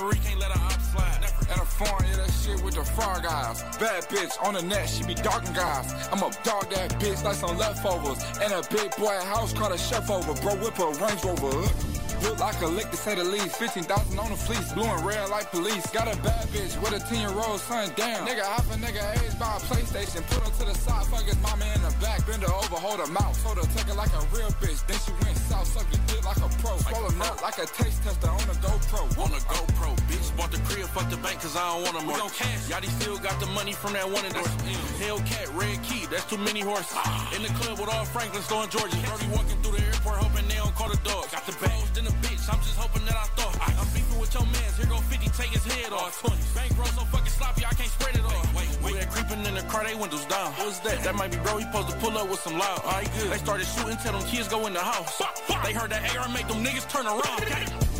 referee can't let her op slide. At a foreign, yeah, that shit with the frog eyes. Bad bitch on the net, she be dogging guys. I'm a dog that bitch like some leftovers. And a big boy house called a chef over. Bro, whip a Range Rover. Look like a lick to say the least. 15,000 on the fleece, blue and red like police. Got a bad bitch with a 10 year old son, damn. Nigga, half a nigga age by a PlayStation. Put her to the side, fuck his mama in the back. Bend her over, hold her mouth. Told her, take her like a real bitch. Then she went south, suck your dick like a pro. Swallow nut like a taste tester on a GoPro. On a GoPro, bitch. Bought the crib, fuck the bank, cause I don't want them more. cash. Yachty still got the money from that one endorsement. Hellcat, red key, that's too many horses. Ah. In the club with all Franklin, throwing Georgia. Brody walking through the airport, hoping they don't call the dogs. Got the bags in the bitch, I'm just hoping that I thought. I'm beefing with your mans, here go 50, take his head off. 20. Bankroll so fucking sloppy, I can't spread it off. Wait, wait, that creeping in the car, they windows down. What's that? That might be bro, he supposed to pull up with some loud. Alright, good. They started shooting, tell them kids go in the house. They heard that AR make them niggas turn around.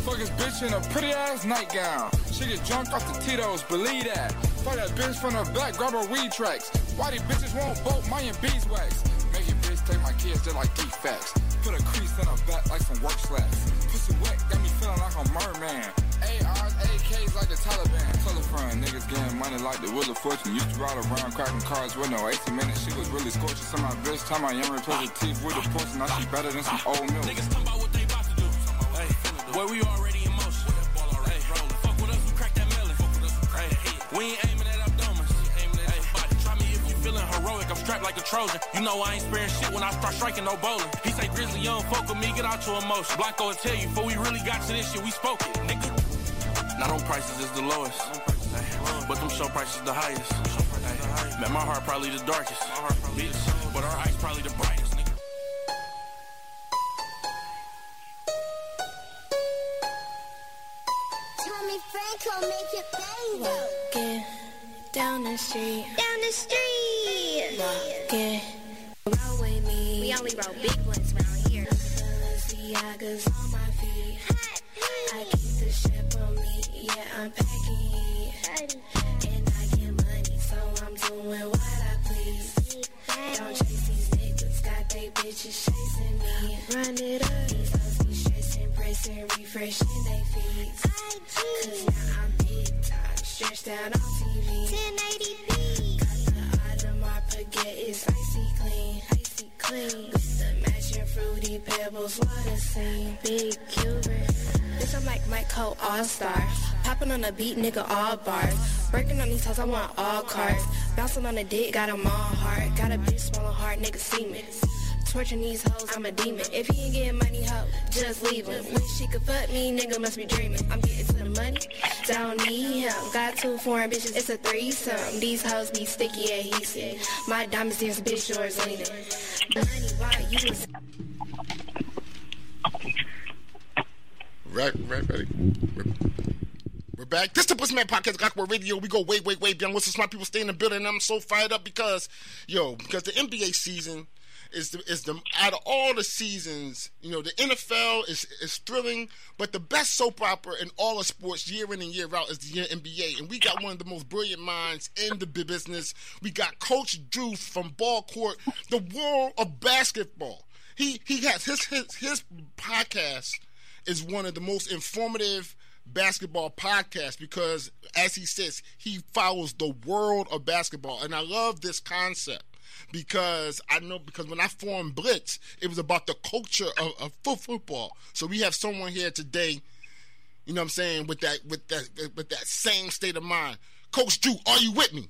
Fuck his bitch in a pretty ass nightgown. She get drunk off the Tito's, believe that. Fuck that bitch from the back, grab her weed tracks. Why these bitches won't vote my and beeswax? Make your bitch take my kids just like defects. Put a crease in her back like some work slacks. Wet, got me feeling like a merman. ARs, AKs like the Taliban. Friend, niggas getting money like the Wheel of Fortune. Used to ride around cracking cars with no 18 minutes. She was really scorching. Some my bitch time I young replace her teeth with a portion. Now she better than some old milk. Niggas talking about what they about to do. Hey, boy, we already in motion. Hey, fuck with us, we crack that melon. Hey, we ain't heroic. I'm strapped like a Trojan. You know I ain't sparing shit when I start striking no bowling. He say Grizzly young fuck with me, get out your emotion. Blanco will tell you, before we really got to this shit, we spoke it, nigga. Now them prices is the lowest, but them show prices the highest. Man, my heart probably the darkest, bitch, but our eyes probably the brightest, nigga. Tommy Franco make it bang Walking down the street, Down the street. walking, roll with me. We only roll big ones around here. Balenciaga's on my feet. I keep the ship on me, yeah, I'm packing heat. And I get money, so I'm doing what I please. Don't chase these niggas, got they bitches chasing me. Run it up, these hoes be stressing, pressing, refreshing they feeds. Cause now I'm big time, stretched out on TV. 1080p. Got the Audemars Piguet, it's icy clean, icy clean. With the matching fruity pebbles, what a scene. Big Cuban. Bitch, I'm like Mike Cole All-Star. Popping on the beat, nigga, all bars. Breaking on these hoes, I want all cards. Bouncing on the dick, got 'em all hard. Got a bitch swallow hard, nigga, semen. Torching these hoes, I'm a demon. If he ain't getting money, ho, just leave him. Wish she could fuck me, nigga must be dreaming. I'm getting to the money, don't need him. Got two foreign bitches, it's a threesome. These hoes be sticky adhesive. My diamonds dance, bitch, yours leaning. Money, why you was Right, right, ready. We're, back. This is the Pussy Podcast, Gawkward Radio. We go way, way, way beyond what's the smart people stay in the building. I'm so fired up because, yo, because the NBA season is the is the out of all the seasons, you know, the NFL is is thrilling, but the best soap opera in all of sports, year in and year out, is the NBA. And we got one of the most brilliant minds in the business. We got Coach Drew from Ball Court, the world of basketball. He he has his his his podcast is one of the most informative basketball podcasts because, as he says, he follows the world of basketball. And I love this concept because I know because when I formed Blitz, it was about the culture of, of fo- football. So we have someone here today, you know what I'm saying, with that with that with that same state of mind. Coach Drew, are you with me?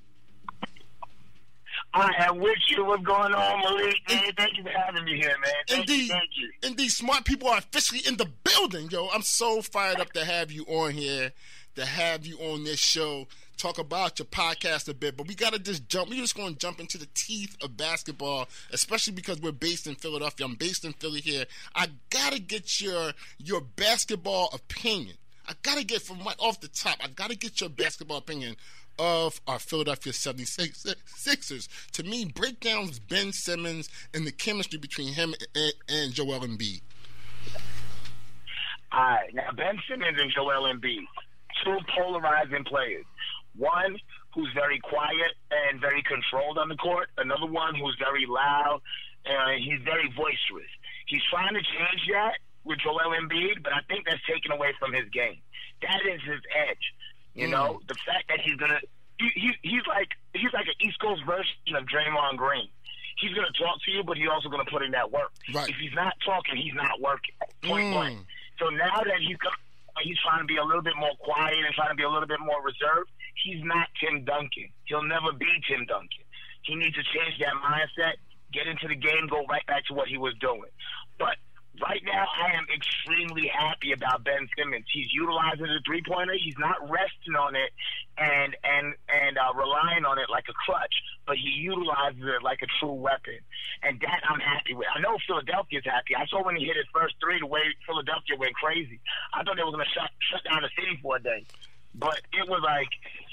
I am with you. What's going on, Malik? Man, thank you for having me here, man. Thank Indeed, you, thank you. indeed, smart people are officially in the building, yo. I'm so fired up to have you on here, to have you on this show, talk about your podcast a bit. But we gotta just jump. We're just gonna jump into the teeth of basketball, especially because we're based in Philadelphia. I'm based in Philly here. I gotta get your your basketball opinion. I gotta get from right off the top. I gotta get your basketball opinion of our Philadelphia 76ers. To me, breakdowns Ben Simmons and the chemistry between him and, and Joel Embiid. All right. Now, Ben Simmons and Joel Embiid, two polarizing players. One who's very quiet and very controlled on the court. Another one who's very loud and he's very boisterous. He's trying to change that, with Joel Embiid, but I think that's taken away from his game. That is his edge. You know, the fact that he's gonna he, he he's like he's like an East Coast version of Draymond Green. He's gonna talk to you, but he's also gonna put in that work. Right. If he's not talking, he's not working. Point Mm. blank. So now that he's got, he's trying to be a little bit more quiet and trying to be a little bit more reserved, he's not Tim Duncan. He'll never be Tim Duncan. He needs to change that mindset, get into the game, go right back to what he was doing. But right now, I am extremely happy about Ben Simmons. He's utilizing the three pointer. He's not resting on it and and and uh, relying on it like a crutch, but he utilizes it like a true weapon, and that I'm happy with. I know Philadelphia's happy. I saw when he hit his first three, the way Philadelphia went crazy. I thought they were going to shut shut down the city for a day. But it was like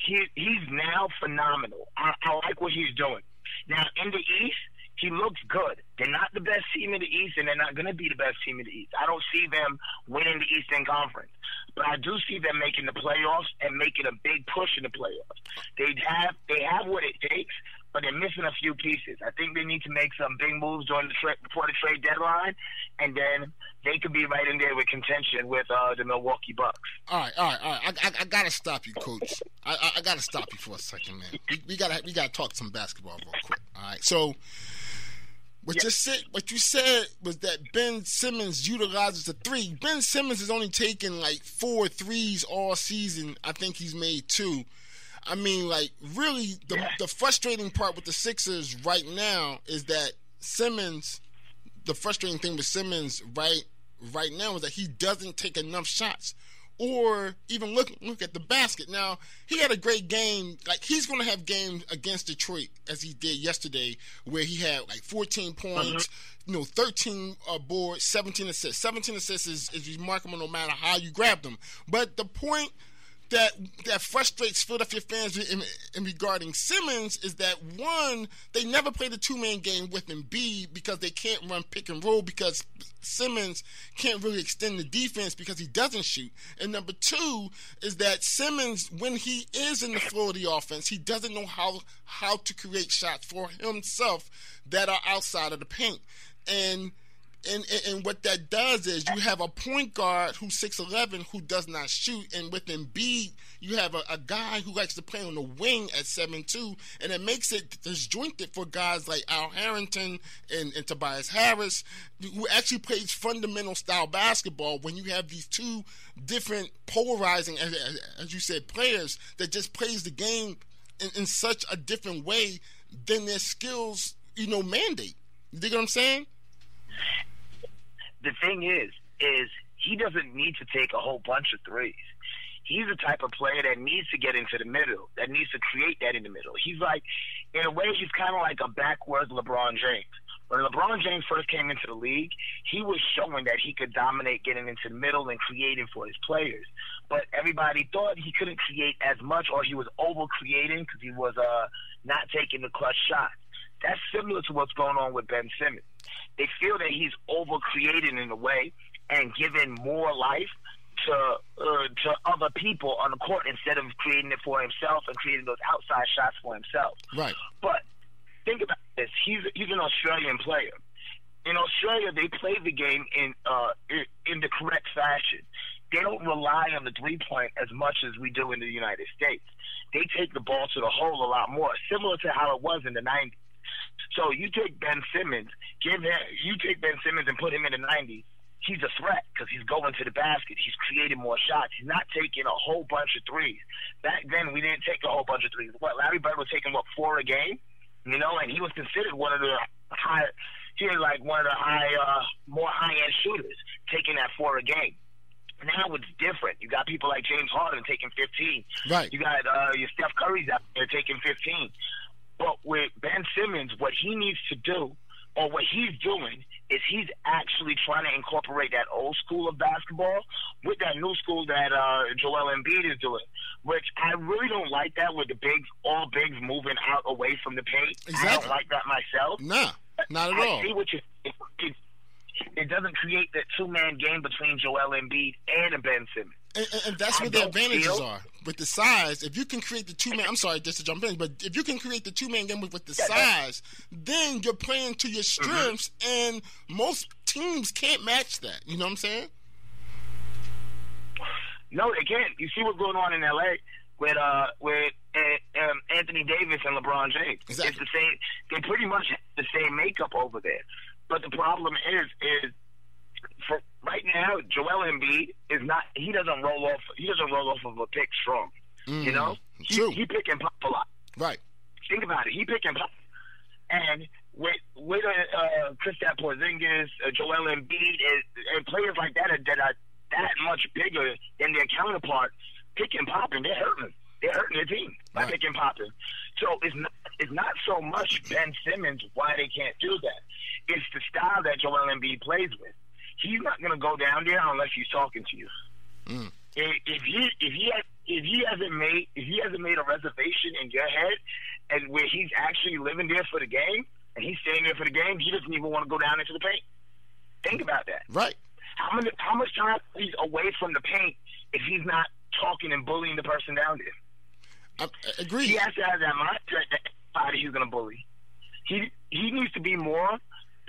he he's now phenomenal. I, I like what he's doing. Now in the East, he looks good. They're not the best team in the East, and they're not going to be the best team in the East. I don't see them winning the Eastern Conference, but I do see them making the playoffs and making a big push in the playoffs. They have they have what it takes, but they're missing a few pieces. I think they need to make some big moves during the tra- before the trade deadline, and then they could be right in there with contention with uh, the Milwaukee Bucks. All right, all right, all right. I, I, I gotta stop you, Coach. I, I, I gotta stop you for a second, man. We, we gotta we gotta talk some basketball real quick. All right, so what you said what you said was that Ben Simmons utilizes the three. Ben Simmons has only taken like four threes all season. I think he's made two. I mean, like really, the the frustrating part with the Sixers right now is that Simmons. The frustrating thing with Simmons right right now is that he doesn't take enough shots or even look look at the basket. Now he had a great game. Like he's going to have games against Detroit as he did yesterday, where he had like 14 points, you know, 13 uh, boards, 17 assists. 17 assists is, is remarkable no matter how you grab them. But the point that that frustrates Philadelphia fans in, in regarding Simmons is that one, they never played a two man game with him. B because they can't run pick and roll because Simmons can't really extend the defense because he doesn't shoot. And number two is that Simmons, when he is in the flow of the offense, he doesn't know how how to create shots for himself that are outside of the paint. And and, and, and what that does is you have a point guard who's 6'11 who does not shoot, and with Embiid, you have a, a guy who likes to play on the wing at 7'2, and it makes it disjointed for guys like Al Harrington and, and Tobias Harris, who actually plays fundamental style basketball when you have these two different polarizing, as, as- as you said, players that just plays the game in, in such a different way than their skills, you know, mandate. You dig what I'm saying? The thing is, is he doesn't need to take a whole bunch of threes. He's the type of player that needs to get into the middle, that needs to create that in the middle. He's like, in a way, he's kind of like a backwards LeBron James. When LeBron James first came into the league, he was showing that he could dominate getting into the middle and creating for his players. But everybody thought he couldn't create as much, or he was over creating because he was uh, not taking the clutch shots. That's similar to what's going on with Ben Simmons. They feel that he's over creating in a way and giving more life to uh, to other people on the court instead of creating it for himself and creating those outside shots for himself. Right. But think about this: he's he's an Australian player. In Australia, they play the game in uh, in, in the correct fashion. They don't rely on the three point as much as we do in the United States. They take the ball to the hole a lot more, similar to how it was in the '90s. So you take Ben Simmons, give him, you take Ben Simmons and put him in the '90s. He's a threat because he's going to the basket. He's creating more shots. He's not taking a whole bunch of threes. Back then, we didn't take a whole bunch of threes. What Larry Bird was taking what four a game, you know, and he was considered one of the high. He was like one of the high, uh, more high end shooters, taking that four a game. Now it's different. You got people like James Harden taking 15. Right. You got uh, your Steph Curry's out there taking 15. But with Ben Simmons, what he needs to do, or what he's doing, is he's actually trying to incorporate that old school of basketball with that new school that uh, Joel Embiid is doing. Which I really don't like that with the bigs, all bigs moving out away from the paint. I don't like that myself. Nah, not at I all. see what you. It, it, it doesn't create that two man game between Joel Embiid and a Ben Simmons. And, and- that's I where the advantages feel- are with the size. If you can create the two man, I'm sorry just to jump in, but if you can create the two man game with, with the size, then you're playing to your Mm-hmm. strengths. And most teams can't match that. You know what I'm saying? No, they can't. You see what's going on in L.A. with uh with uh, um, Anthony Davis and LeBron James. Exactly. It's the same. They pretty much have the same makeup over there. But the problem is, is right now, Joel Embiid is not. He doesn't roll off. He doesn't roll off of a pick strong. You know, he, true. he pick and pop a lot. Right. Think about it. He pick and pop. And with with uh, uh, Kristaps Porzingis, uh, Joel Embiid, and, and players like that are, that are that much bigger than their counterpart, pick and popping, they're hurting. They're hurting their team by Right. pick and popping. So it's not it's not so much Ben Simmons why they can't do that. It's the style that Joel Embiid plays with. He's not going to go down there unless he's talking to you. Mm. If, if he if he has, if he hasn't made if he hasn't made a reservation in your head and where he's actually living there for the game and he's staying there for the game, he doesn't even want to go down into the paint. Think about that. Right. How many how much time he's away from the paint if he's not talking and bullying the person down there? I, I agree. He has to have that mindset that he's going to bully. He he needs to be more.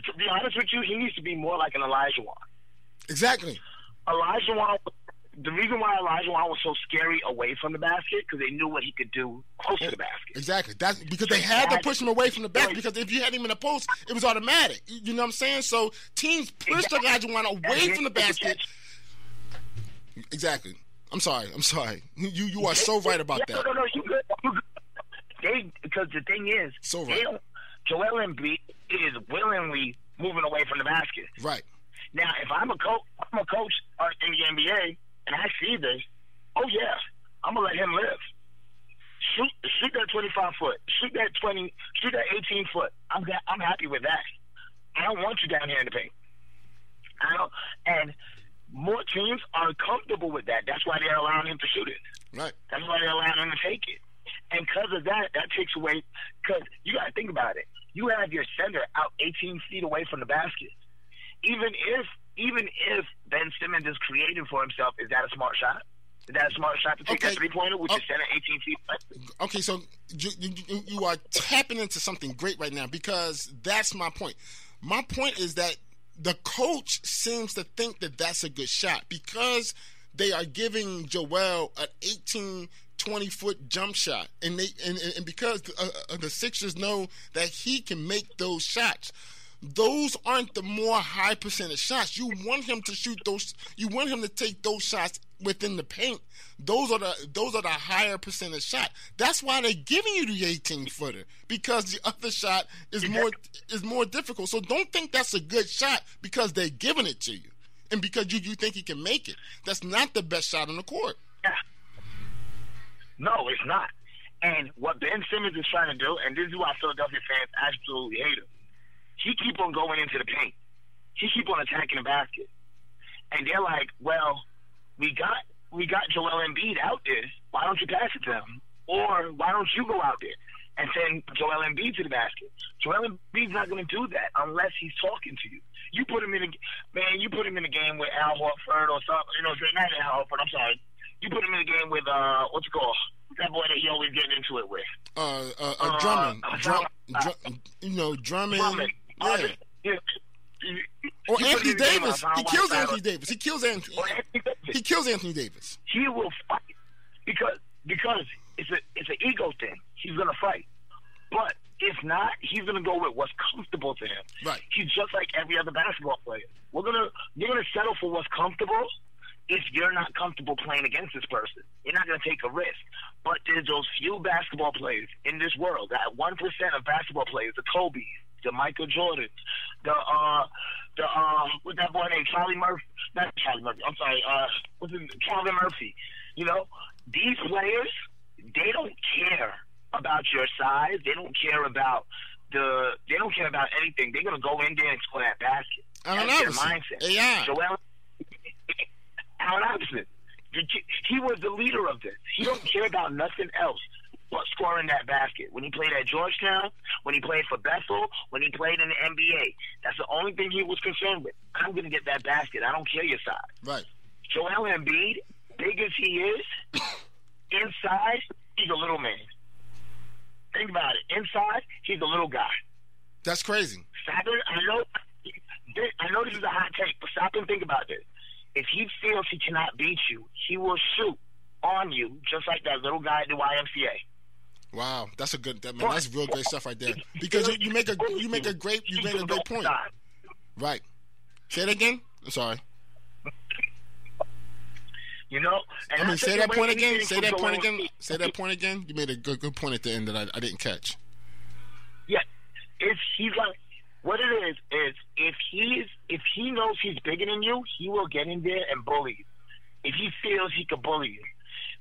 To be honest with you, he needs to be more like an Olajuwon. Exactly. Olajuwon. The reason why Olajuwon was so scary away from the basket because they knew what he could do close to the basket. Exactly. That's because they had to push him away from the basket because if you had him in the post, it was automatic. You know what I'm saying? So teams pushed Olajuwon away from the basket. Exactly. I'm sorry. I'm sorry. You you are so right about that. No, no, no, you good. You good. They because the thing is, So they right. don't. Joel Embiid is willingly moving away from the basket. Right. Now, if I'm a coach, I'm a coach in the NBA, and I see this. Oh yeah, I'm gonna let him live. Shoot, shoot that 25 foot. Shoot that 20. Shoot that 18 foot. I'm I'm happy with that. I don't want you down here in the paint. I don't. And more teams are comfortable with that. That's why they're allowing him to shoot it. Right. That's why they're allowing him to take it. And because of that, that takes away. Because you got to think about it. You have your center out 18 feet away from the basket. Even if, even if Ben Simmons is creating for himself, is that a smart shot? Is that a smart shot to take Okay. that three pointer with Oh. your center 18 feet away? Okay, so you, you, you- you are tapping into something great right now because that's my point. My point is that the coach seems to think that that's a good shot because they are giving Joel an 18, 20 foot jump shot, and they and, and because uh, uh, the Sixers know that he can make those shots. Those aren't the more high percentage shots. You want him to shoot those. You want him to take those shots within the paint. Those are the those are the higher percentage shot. That's why they're giving you the 18 footer because the other shot is more is more difficult. So don't think that's a good shot because they're giving it to you and because you you think he can make it. That's not the best shot on the court. Yeah. No, it's not. And what Ben Simmons is trying to do, and this is why Philadelphia fans absolutely hate him. He keep on going into the paint. He keep on attacking the basket. And they're like, well, we got we got Joel Embiid out there. Why don't you pass it to him? Or why don't you go out there and send Joel Embiid to the basket? Joel Embiid's not going to do that unless he's talking to you. You put him in a man. You put him in a game with Al Horford or something. You know, not Al Horford. I'm sorry. You put him in a game with uh, what's it called? That boy that he always getting into it with. Uh, uh, uh, Uh, Drummond, uh, Drum, uh, Drum, you know, Drummond, Drummond. yeah. Uh, yeah. Or you Anthony Davis. He kills Anthony Davis. He kills Anthony. Anthony Davis. He kills Anthony Davis. he will fight because because it's a it's an ego thing. He's gonna fight, but if not, he's gonna go with what's comfortable to him. Right. He's just like every other basketball player. We're gonna you're gonna settle for what's comfortable if you're not comfortable playing against this person. You're not gonna take a risk. But there's those few basketball players in this world. That one percent of basketball players, the Kobe, the Michael Jordan, the uh the uh what's that boy named Charlie Murphy? Not Charlie Murphy. I'm sorry. Uh, what's his Calvin Murphy? You know, these players they don't care about your size. They don't care about the. They don't care about anything. They're gonna go in there and score that basket. That's their mindset. AI. Joel Allen Iverson. He was the leader of this. He don't care about nothing else but scoring that basket. When he played at Georgetown, when he played for Bethel, when he played in the NBA, that's the only thing he was concerned with. I'm going to get that basket. I don't care your size. Right. Joel Embiid, big as he is, inside he's a little man. Think about it. Inside he's a little guy. That's crazy. Saturn, I know I know this is a hot take, but stop and think about this. If he feels he cannot beat you, he will shoot on you, just like that little guy at the YMCA. Wow, that's a good. That, man, that's real great stuff right there. Because you, you make a you make a great you make a great point. Right. Say it again. I'm sorry. You know, and I mean, that's say that point again. Say that point again. Say that point again. You made a good good point at the end that I, I didn't catch. Yeah, it's he's like what it is is if he's if he knows he's bigger than you, he will get in there and bully you. If he feels he could bully you.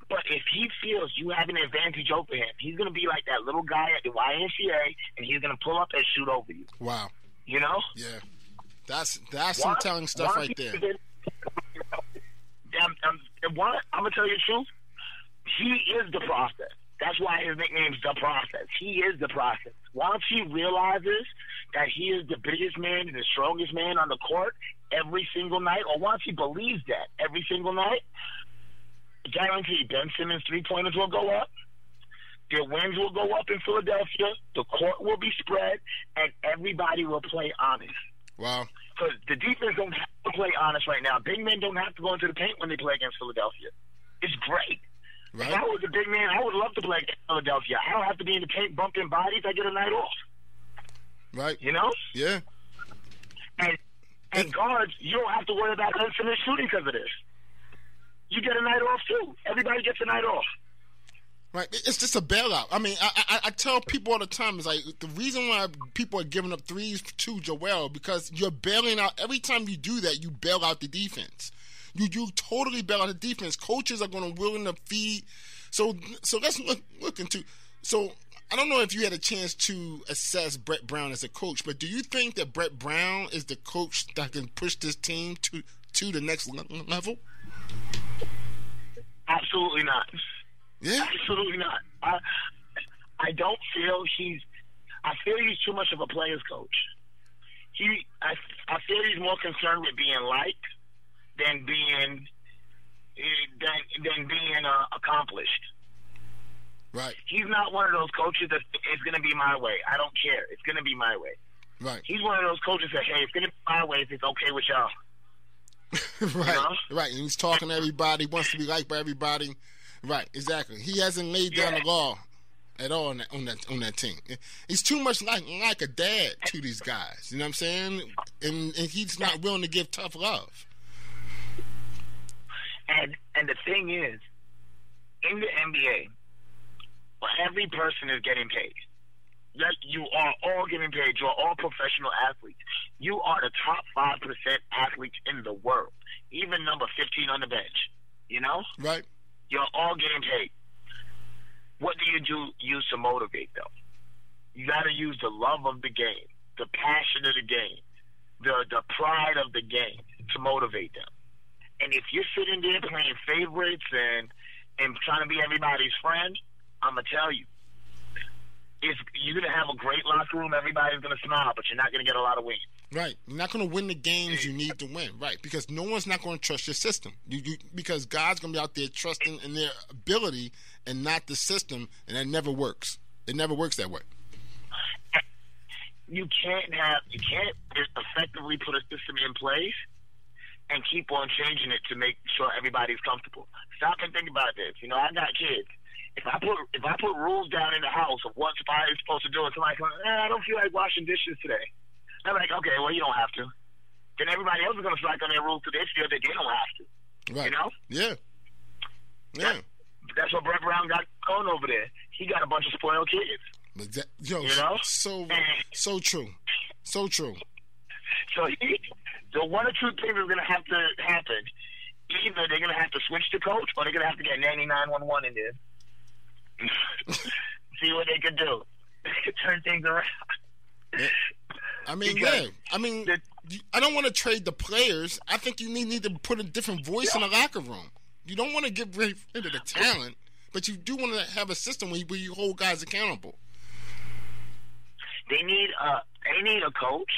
But if he feels you have an advantage over him, he's gonna be like that little guy at the YMCA and he's gonna pull up and shoot over you. Wow. You know? Yeah. That's that's some telling stuff right there. he- I'm, I'm, why, I'm gonna tell you the truth. He is the process. That's why his nickname's the process. He is the process. Once he realizes that he is the biggest man and the strongest man on the court every single night, or once he believes that every single night, guarantee Ben Simmons three pointers will go up. Their wins will go up in Philadelphia. The court will be spread, and everybody will play honest. Wow. Because the defense don't have to play honest right now. Big men don't have to go into the paint when they play against Philadelphia. It's great. If I was a big man, I would love to play against Philadelphia. I don't have to be in the paint bumping bodies. I get a night off. Right. You know? Yeah. And and guards, you don't have to worry about infinite shooting because of this. You get a night off too. Everybody gets a night off. Right, it's just a bailout. I mean, I, I I tell people all the time, it's like the reason why people are giving up threes to Joel because you're bailing out every time you do that. You bail out the defense. You you totally bail out the defense. Coaches are going to willing to feed. So so let's look look into. So I don't know if you had a chance to assess Brett Brown as a coach, but do you think that Brett Brown is the coach that can push this team to to the next level? Absolutely not. Yeah. Absolutely not. I I don't feel he's. I feel he's too much of a player's coach. He, I, I feel he's more concerned with being liked than being eh, than than being uh, accomplished. Right. He's not one of those coaches that it's going to be my way. I don't care. It's going to be my way. Right. He's one of those coaches that hey, it's going to be my way if it's okay with y'all. right, know? right. And he's talking to everybody, wants to be liked by everybody. Right, exactly. He hasn't laid down Yeah. the law at all on that on that on that team. He's too much like like a dad to these guys. You know what I'm saying? And and he's not willing to give tough love. And and the thing is, in the NBA, well, every person is getting paid. Like you are all getting paid. You're all professional athletes. You are the top five percent athletes in the world. Even number fifteen on the bench. You know, Right, you're all getting paid. What do you do use to motivate them? You got to use the love of the game, the passion of the game, the the pride of the game to motivate them. And if you're sitting there playing favorites and and trying to be everybody's friend, I'm gonna tell you, it's you're gonna have a great locker room. Everybody's gonna smile, but you're not gonna get a lot of wins. right. You're not going to win the games you need to win. Right, because no one's not going to trust your system. You, you because God's going to be out there trusting in their ability and not the system, and that never works. It never works that way. you can't have you can't effectively put a system in place and keep on changing it to make sure everybody's comfortable. Stop and think about this. You know, I got kids. If I put if I put rules down in the house of what somebody's supposed to do, and somebody comes, eh, I don't feel like washing dishes today. I'm like, okay, well, you don't have to. Then everybody else is going to strike on their rules to they feel that they don't have to. Right. You know? Yeah. Yeah. That's what Brett Brown got going over there. He got a bunch of spoiled kids. Exa- Yo, You know? so so true, so true. So he, so one or two things is going to have to happen. Either they're going to have to switch the coach, or they're going to have to get ninety nine one one in there. See what they can do. Turn things around. I mean, Because yeah. I mean, the- I don't want to trade the players. I think you need, need to put a different voice in the locker room. You don't want to get rid of the talent, but you do want to have a system where you, where you hold guys accountable. They need a they need a coach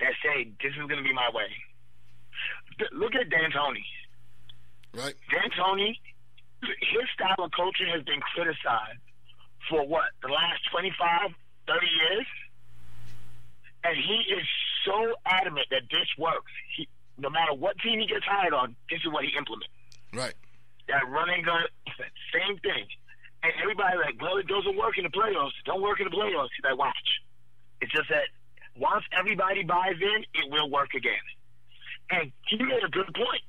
that say this is going to be my way. Look at D'Antoni. Right? D'Antoni, his style of coaching has been criticized for what the last 25, 30 years, and he is so adamant that this works. He, no matter what team he gets hired on, this is what he implements. Right. That running gun, same thing. And everybody like, well, it doesn't work in the playoffs. It don't work in the playoffs. He's like, watch. It's just that once everybody buys in, it will work again. And he made a good point.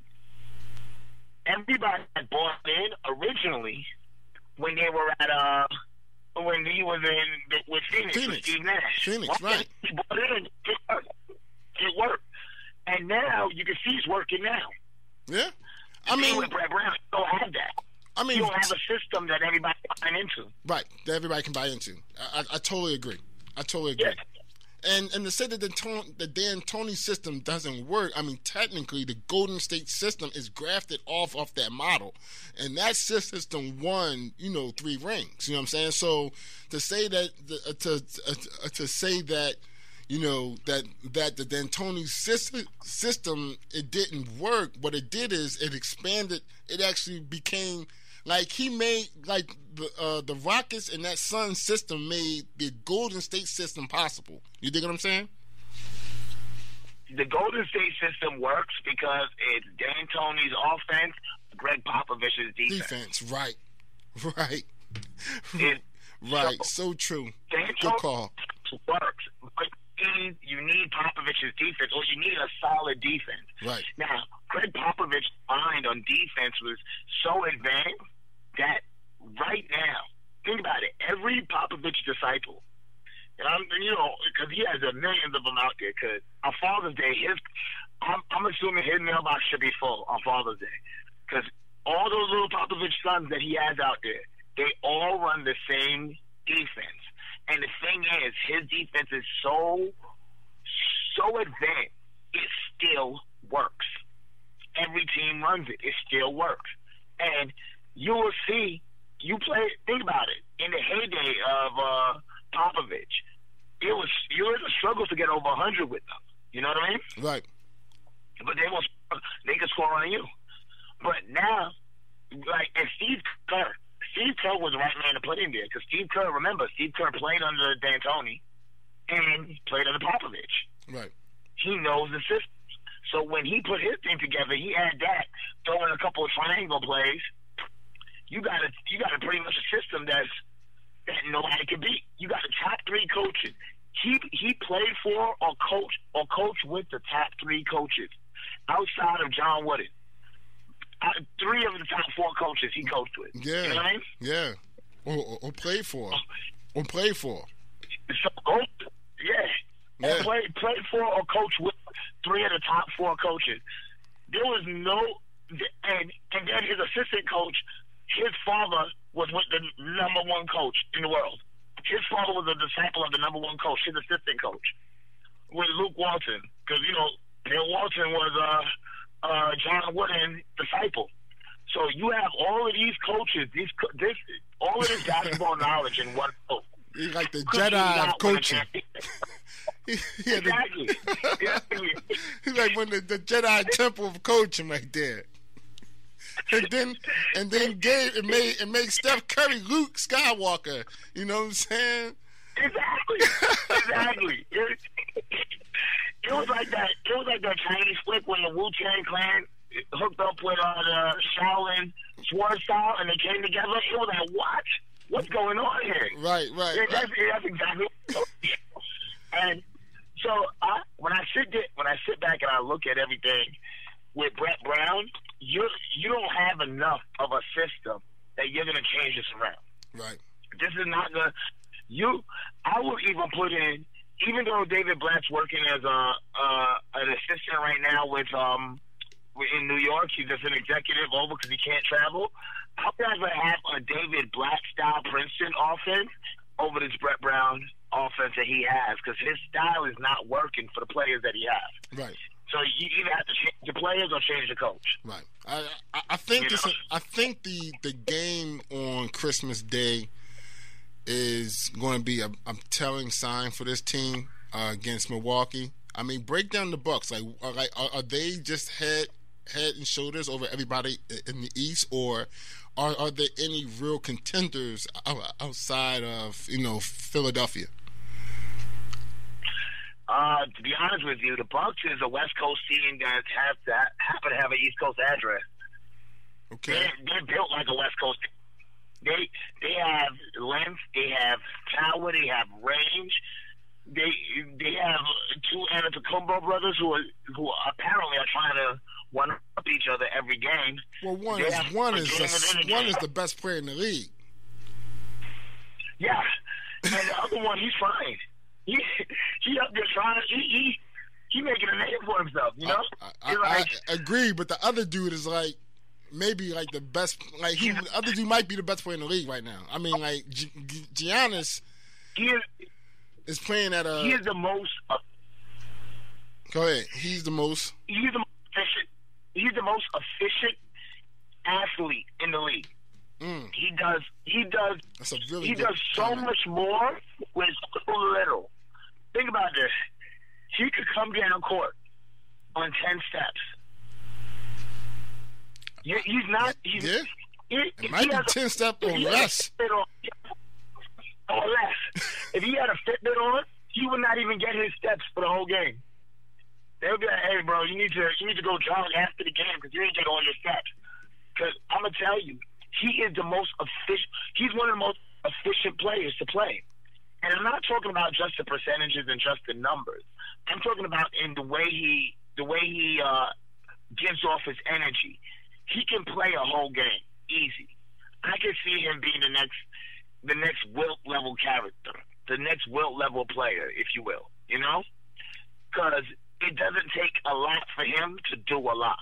Everybody that bought in originally when they were at uh when he was in with Phoenix, with Phoenix. Steve Nash. Phoenix, right. He bought in, it worked. It worked. And now you can see it's working now. Yeah. I mean, with Brett Brown, you don't have that. I mean, You don't have a system that everybody can buy into. right that everybody can buy into. I, I, I totally agree. I totally agree. Yeah. And and to say that the Ton- the D'Antoni system doesn't work, I mean technically the Golden State system is grafted off of that model, and that system won you know three rings. You know what I'm saying? So to say that the, uh, to uh, to say that you know that that the D'Antoni system system it didn't work. What it did is it expanded. It actually became like he made like the uh, the Rockets and that Sun system made the Golden State system possible. You dig what I'm saying? The Golden State system works because it's D'Antoni's offense, Gregg Popovich's defense. Defense, right, right, It, right. So true. Dan Good Tony call. works, need, you need Popovich's defense, or you need a solid defense. Right. Now, Gregg Popovich's mind on defense was so advanced that right now, think about it. Every Popovich disciple, and I'm, you know, because he has a millions of them out there. Because on Father's Day, his, I'm, I'm assuming his mailbox should be full on Father's Day, because all those little Popovich sons that he has out there, they all run the same defense. And the thing is, his defense is so, so advanced, it still works every team runs it. It still works. And you will see, you play, think about it, in the heyday of uh, Popovich, it was, you was a struggle to get over 100 with them. You know what I mean? Right. But they will, they can score on you. But now, like, and Steve Kerr, Steve Kerr was the right man to put in there because Steve Kerr, remember, Steve Kerr played under D'Antoni and played under Popovich Right. he knows the system. So when he put his team together, he had that throw in a couple of triangle plays. You got a you got a pretty much a system that's that nobody can beat. You got a top three coaches. He he played for or coach or coach with the top three coaches outside of John Wooden. Three of the top four coaches he coached with. Yeah. You know what I mean? Yeah. Or, or, or play for. Or play for. So, coach, yeah. Yeah. And played played for or coach with three of the top four coaches. There was no and and then his assistant coach, his father was with the number one coach in the world. His father was a disciple of the number one coach, his assistant coach, with Luke Walton, because you know Bill Walton was uh uh John Wooden disciple. So you have all of these coaches, these co- this all of this basketball knowledge in one coach. He's like the Could Jedi of not win a coaching. championship? He, he had Exactly. exactly. He's like when the, the Jedi temple of coaching right there. And then and then gave it made it made Steph Curry Luke Skywalker. You know what I'm saying? Exactly. exactly. It, was like that. It was like that Chinese flick when the Wu Tang Clan hooked up with uh, the Shaolin sword style and they came together. It was like, what? What's going on here? Right, right, Yeah, right. that's, that's exactly. and so I, when I sit there, when I sit back and I look at everything with Brett Brown, you you don't have enough of a system that you're going to change this around. Right. This is not gonna. You, I would even put in, even though David Blatt's working as a uh, an assistant right now with um in New York, he's just an executive over because he can't travel. I'd rather have a David Blatt style Princeton offense over this Brett Brown offense that he has because his style is not working for the players that he has. Right. So you either have to change the players or change the coach. Right. I I, I think You this. know? I think the the game on Christmas Day is going to be a, a telling sign for this team uh, against Milwaukee. I mean, break down the Bucks. Like, are, like are, are they just head head and shoulders over everybody in the East, or are are there any real contenders outside of you know Philadelphia? Uh, to be honest with you, the Bucks is a West Coast team that has to happen to have an East Coast address. Okay. They're, they're built like a West Coast. They they have length, they have power, they have range. They they have two Antetokounmpo brothers who are who apparently are trying to one up each other every game. Well, one They is one is a the, one is the best player in the league. Yeah, and the other one he's fine. He he up there trying. He he he making a name for himself. You know, I, I, like, I agree, but the other dude is like maybe like the best. Like he, the other dude might be the best player in the league right now. I mean, like G- G- Giannis he is is playing at a. he is the most. Uh, Go ahead. He's the most. he's the most efficient. He's the most efficient athlete in the league. Mm, He does. He does. that's a really. He does so comment. much more with so little. Think about this. He could come down court on ten steps. Yeah, he's not. He's, Yeah, he, it might he be has a- ten step or he had a less. On, or less. if he had a Fitbit on, he would not even get his steps for the whole game. They would be like, "Hey, bro, you need to you need to go jog after the game because you didn't get all your steps." Because I'm gonna tell you, he is the most efficient. He's one of the most efficient players to play. And I'm not talking about just the percentages and just the numbers. I'm talking about in the way he the way he uh, gives off his energy. He can play a whole game easy. I can see him being the next the next Wilt level character, the next Wilt level player, if you will. You know, because it doesn't take a lot for him to do a lot.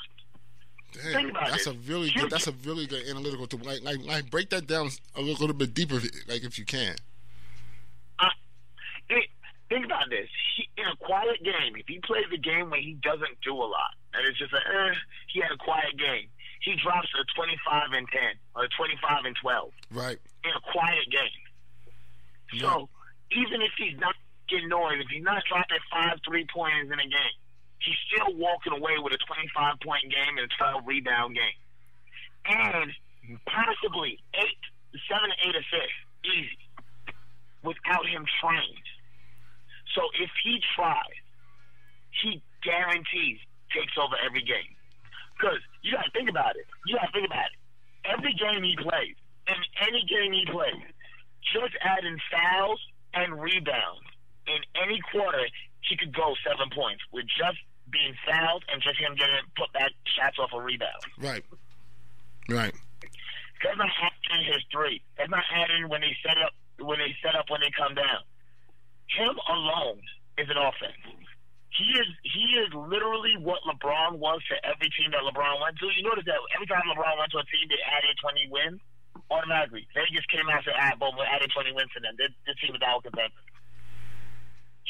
Damn, Think about that's it. a really good. That's a really good analytical. To like, like, like break that down a little, little bit deeper, like if you can. It, think about this. He, in a quiet game, if he plays a game where he doesn't do a lot, and it's just a, eh, he had a quiet game, he drops a 25 and 10 or a 25 and 12 Right. in a quiet game. So even if he's not getting noise, if he's not dropping five three pointers in a game, he's still walking away with a 25 point game and a 12 rebound game, and possibly eight, seven, eight assists, easy, without him trying. So if he tries, he guarantees takes over every game. Because you got to think about it. You got to think about it. Every game he plays, in any game he plays, just adding fouls and rebounds in any quarter, he could go seven points with just being fouled and just him getting put back shots off a rebound. Right. Right. That's not adding his three. That's not adding when they set up when they set up when they come down. Him alone is an offense. He is he is literally what LeBron was to every team that LeBron went to. You notice that every time LeBron went to a team, they added twenty wins automatically. Vegas came out and "Ah, boom, we added twenty wins to them. This, this team is out contender."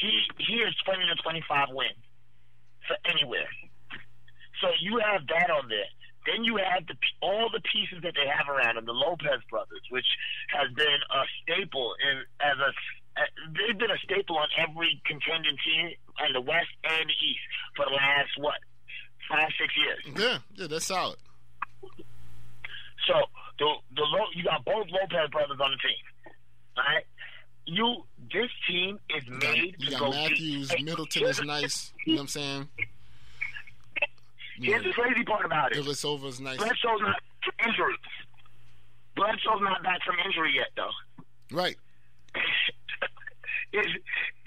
He he is twenty to twenty five wins for anywhere. So you have that on there. Then you have the all the pieces that they have around him, the Lopez brothers, which has been a staple in as a Uh, they've been a staple on every contending team in the West and the East for the last what five six years. Yeah. Yeah. That's solid. So the the you got both Lopez brothers on the team. All right, you this team is You got, made you to got go Matthews. deep. Middleton is nice. You know what I'm saying? Here's the crazy part about it. Ilyasova is nice. Bledsoe's not from injury. Bledsoe's not back from injury yet, though. Right. it's,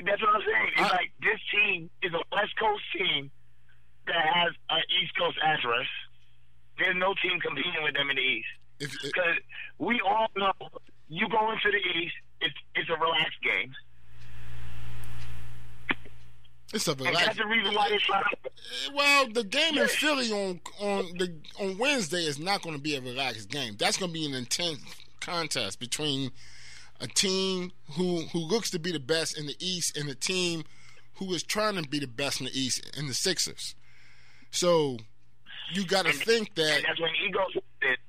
that's what I'm saying. It's I- like this team is a West Coast team that has an East Coast address. There's no team competing with them in the East because we all know you go into the East, it's it's a relaxed game, it's a and that's the reason why they try. to eh, Well, the game in Philly on on the on Wednesday is not going to be a relaxed game. That's going to be an intense contest between a team who who looks to be the best in the East and a team who is trying to be the best in the East in the Sixers. So you got to think that And that's when ego.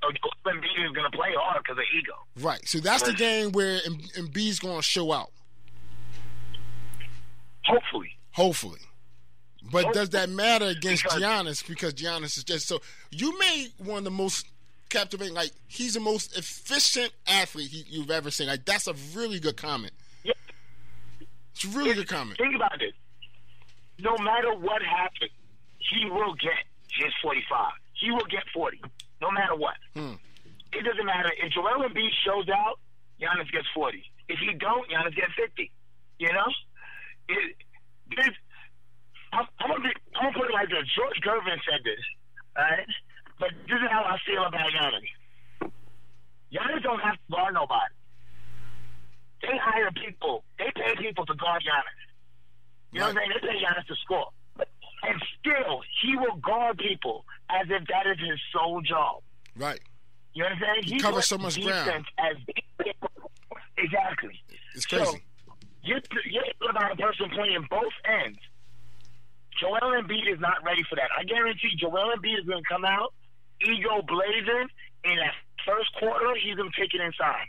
Oh, Embiid is going to play hard because of ego. right. So that's the game where Em- Embiid's going to show out. Hopefully. Hopefully. But does that matter against Because- Giannis? Because Giannis is just so. You made one of the most captivating. Like he's the most efficient athlete he, you've ever seen. Like that's a really good comment. Yeah. It's a really good comment. Think about this. no matter what happens, he will get his 45. He will get 40, no matter what. Hmm. It doesn't matter. If Joel Embiid shows out, Giannis gets 40. If he don't, Giannis gets 50. You know? It, this, I'm, I'm, gonna be, I'm gonna put it like this. George Gervin said this, all right? But this is how I feel about Giannis. Giannis don't have to guard nobody. They hire people. They pay people to guard Giannis. You know what I'm saying? They pay Giannis to score. And still, he will guard people as if that is his sole job. Right. You understand? He covers puts so much ground. As exactly. It's crazy. So, you're, you're about a person playing both ends. Joel Embiid is not ready for that. I guarantee Joel Embiid is going to come out, ego blazing, in that first quarter, he's going to take it inside.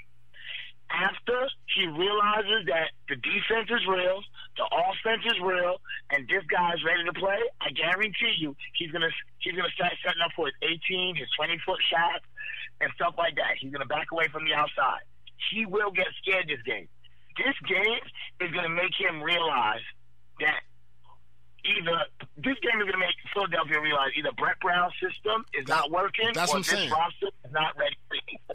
After he realizes that the defense is real, the offense is real, and this guy's ready to play, I guarantee you he's gonna he's gonna start setting up for his 18, his 20 foot shot, and stuff like that. He's gonna back away from the outside. He will get scared this game. This game is gonna make him realize that either this game is going to make Philadelphia realize either Brett Brown's system is not working that's or what I'm this saying. roster is not ready.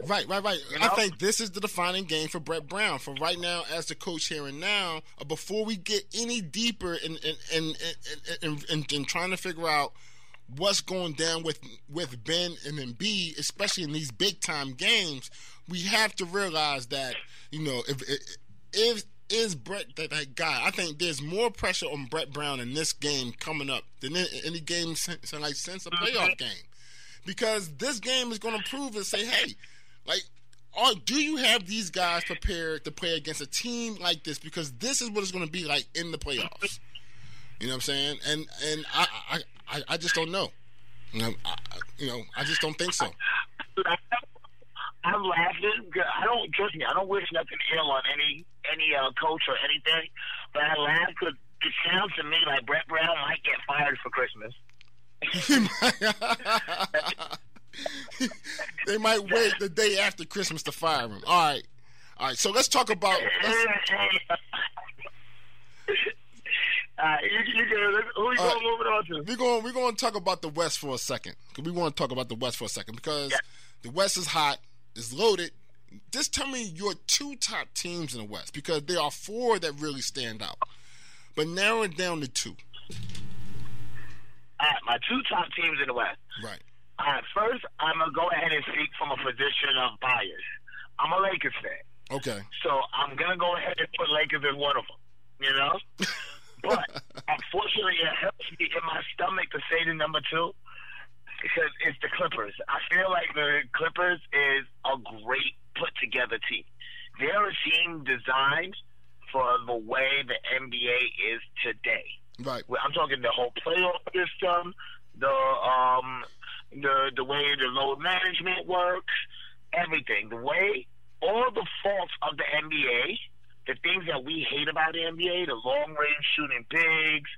Right, right, right. You I think this is the defining game for Brett Brown. For right now, as the coach here and now, uh, before we get any deeper in in in, in, in, in, in trying to figure out what's going down with with Ben and Embiid, especially in these big time games, we have to realize that you know if if is Brett that, that guy. I think there's more pressure on Brett Brown in this game coming up than in, any game since like since a playoff game because this game is going to prove and say, hey, like, are, do you have these guys prepared to play against a team like this? Because this is what it's going to be like in the playoffs. You know what I'm saying? And and I I, I, just don't know. You know, I, I- you know, I just don't think so. I'm laughing. I don't trust me. I don't wish nothing ill on any any uh, coach or anything, but I laugh because it sounds to me like Brett Brown might get fired for Christmas. they might wait the day after Christmas to fire him. All right, all right. So let's talk about. Let's, Uh, you, you who you All going to move it on to? we're going we're going to talk about the West for a second. 'Cause we want to talk about the West for a second because Yeah. the West is hot, is loaded. Just tell me your two top teams in the West because there are four that really stand out. But narrow it down to two. All right, my two top teams in the West. Right. All right, first, I'm going to go ahead and speak from a position of bias. I'm a Lakers fan. Okay. So I'm gonna go ahead and put Lakers as one of them. You know, but unfortunately, it hurts me in my stomach to say the number two because it's the Clippers. I feel like the Clippers is a great put together team. They're a team designed for the way the NBA is today. Right. I'm talking the whole playoff system, the um, the the way the load management works, everything. The way all the faults of the NBA, the things that we hate about the NBA, the long range shooting bigs,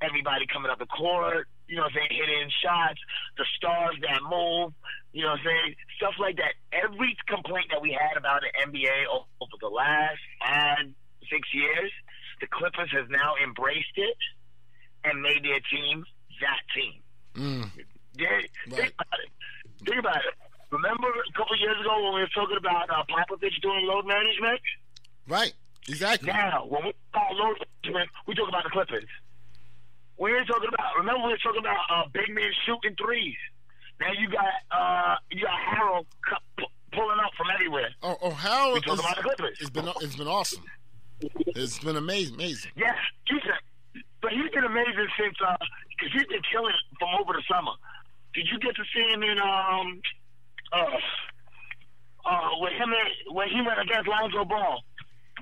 everybody coming up the court, you know what I'm saying, hitting shots, the stars that move, you know what I'm saying, stuff like that. Every complaint that we had about the NBA over the last five, six years, the Clippers has now embraced it and made their team that team. Mm, They, Right. Think about it. Think about it. Remember a couple years ago when we were talking about uh, Popovich doing load management? right. Exactly. Now, when we talk load management, we talk about the Clippers. We ain't talking about. Remember, we were talking about uh, big men shooting threes. Now you got uh, you got Harrell cu- pu- pulling up from everywhere. Oh, oh how We talking about the Clippers. it's been it's been awesome. It's been amazing, amazing. Yeah, he's a, but he's been amazing since because he's been killing from over the summer. Did you get to see him in um uh uh with him in, when he went against Lonzo Ball?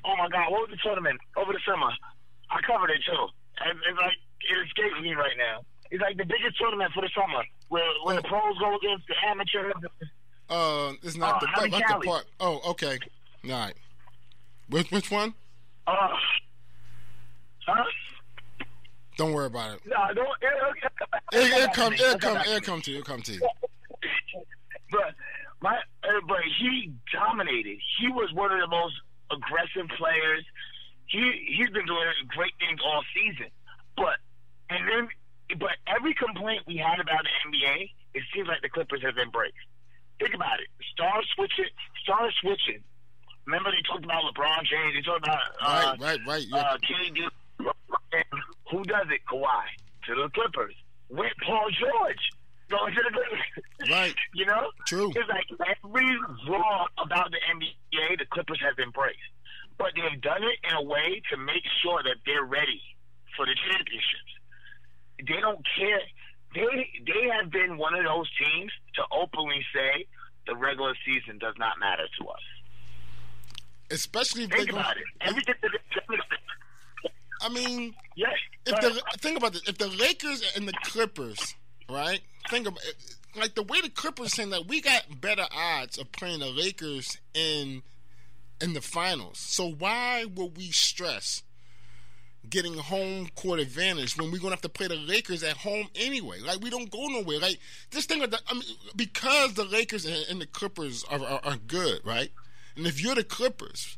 Oh my God, what was the tournament over the summer? I covered it too. And it's like it escapes me right now. It's like the biggest tournament for the summer, where when the pros go against the amateurs. Uh, it's not Oh, the not the part. Oh, okay. All right. Which which one? Uh, huh? Don't worry about it. No, don't. It, It, it come It'll come back to me. it come to you. It come to you. but my uh, but he dominated. He was one of the most aggressive players. He he's been doing great things all season. But complaint we had about the NBA, it seems like the Clippers have embraced. Think about it. Star switching, star switching. Remember they talked about LeBron James. They talked about uh, Right, right, right. Yeah. uh, KD. Who does it? Kawhi to the Clippers. With Paul George going to the Clippers. Right. You know? True. It's like every law about the NBA, the Clippers have embraced. But they've done it in a way to make sure that they're ready for the championships. They don't care. They they have been one of those teams to openly say the regular season does not matter to us. Especially if Think they go, about it. Everything. I mean, Yes. if the think about this, if the Lakers and the Clippers, right? Think about it, like the way the Clippers saying that we got better odds of playing the Lakers in in the finals. So why would we stress getting home court advantage when we're gonna have to play the Lakers at home anyway? Like we don't go nowhere. Like this thing the, I mean, because the Lakers and, and the Clippers are, are are good, right? And if you're the Clippers,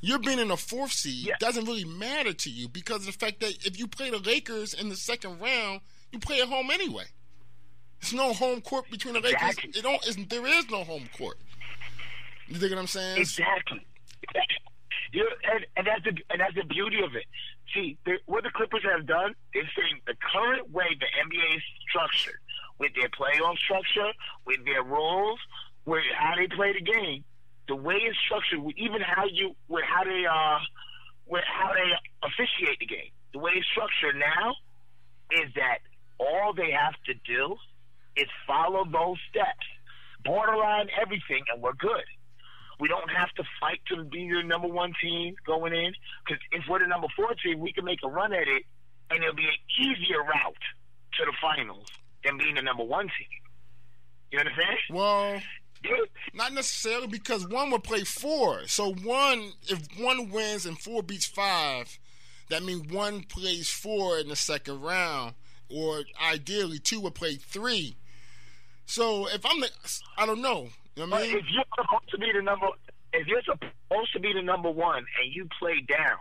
you're being in a fourth seed Yeah. doesn't really matter to you because of the fact that if you play the Lakers in the second round, you play at home anyway. There's no home court between the Lakers. Exactly. It don't. Isn't, there is no home court. You think what I'm saying? Exactly. And, and that's the and that's the beauty of it. See, what the Clippers have done is saying the current way the NBA is structured, with their playoff structure, with their rules, with how they play the game, the way it's structured, even how you with how they uh with how they officiate the game, the way it's structured now is that all they have to do is follow those steps, borderline everything, and we're good. We don't have to fight to be the number one team going in. Because if we're the number four team, we can make a run at it, and it'll be an easier route to the finals than being the number one team. You understand? well, not necessarily because one will play four. So one, if one wins and four beats five, that means one plays four in the second round, or ideally two will play three. So if I'm the, I don't know. You know what But I mean? if you're supposed to be the number, if you're supposed to be the number one and you play down,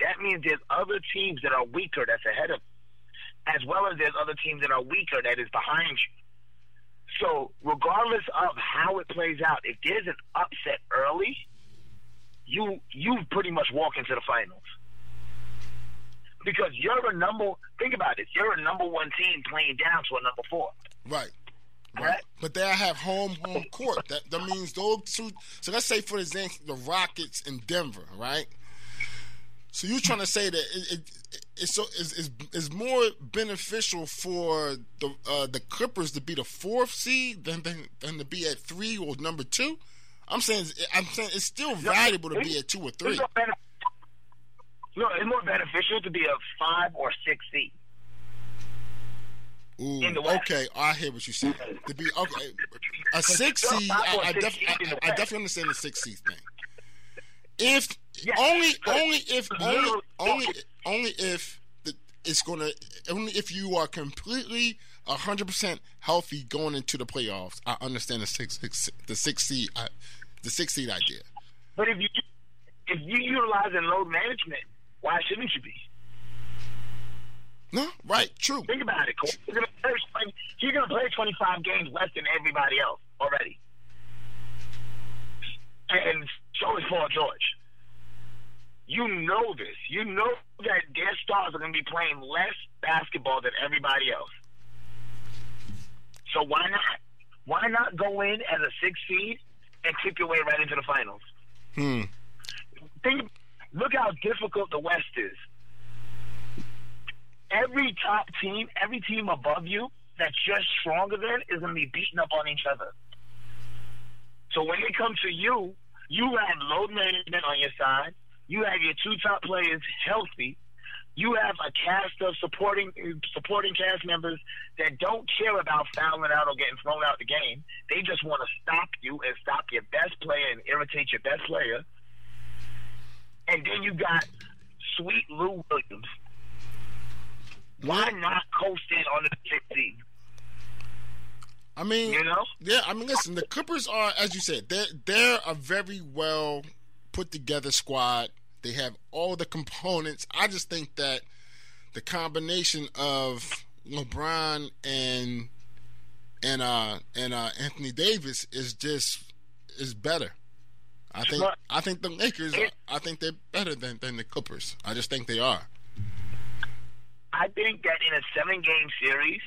that means there's other teams that are weaker that's ahead of, you, as well as there's other teams that are weaker that is behind you. So regardless of how it plays out, if there's an upset early, you you pretty much walk into the finals. Because you're a number. Think about it. You're a number one team playing down to a number four. Right. Right. But they have home home court. That that means those two. So let's say for example the Rockets in Denver, right? So you're trying to say that it, it, it's so is is is more beneficial for the uh, the Clippers to be the fourth seed than, than than to be at three or number two. I'm saying I'm saying it's still valuable to be at two or three. It's more benef- no, it's more beneficial to be a five or six seed. Ooh, in the West. okay, I hear what you're saying. To be okay, a six seed. I, I, def, I, I definitely understand the six seed thing. If Yes, only, only if only only only if the, it's gonna only if you are completely hundred percent healthy going into the playoffs. I understand the six, six the six seed uh, the six seed idea. But if you if you utilize in load management, why shouldn't you be? No, right, true. Think about it. Cole. You're gonna play you're gonna play 25 games less than everybody else already, and so is Paul George. You know this. You know that their stars are going to be playing less basketball than everybody else. So why not? Why not go in as a six seed and tip your way right into the finals? Hmm. Think, look how difficult the West is. Every top team, every team above you that's just stronger than is going to be beating up on each other. So when it comes to you, you have load management on your side. You have your two top players healthy. You have a cast of supporting supporting cast members that don't care about fouling out or getting thrown out of the game. They just want to stop you and stop your best player and irritate your best player. And then you got sweet Lou Williams. Why not coast in on the sixth seed? I mean, You know? Yeah, I mean, listen, the Clippers are, as you said, they're they're a very well put together squad. They have all the components. I just think that the combination of LeBron and and uh and uh Anthony Davis is just is better. I think I think the Lakers. It- I think they're better than than the Clippers. I just think they are. I think that in a seven game series,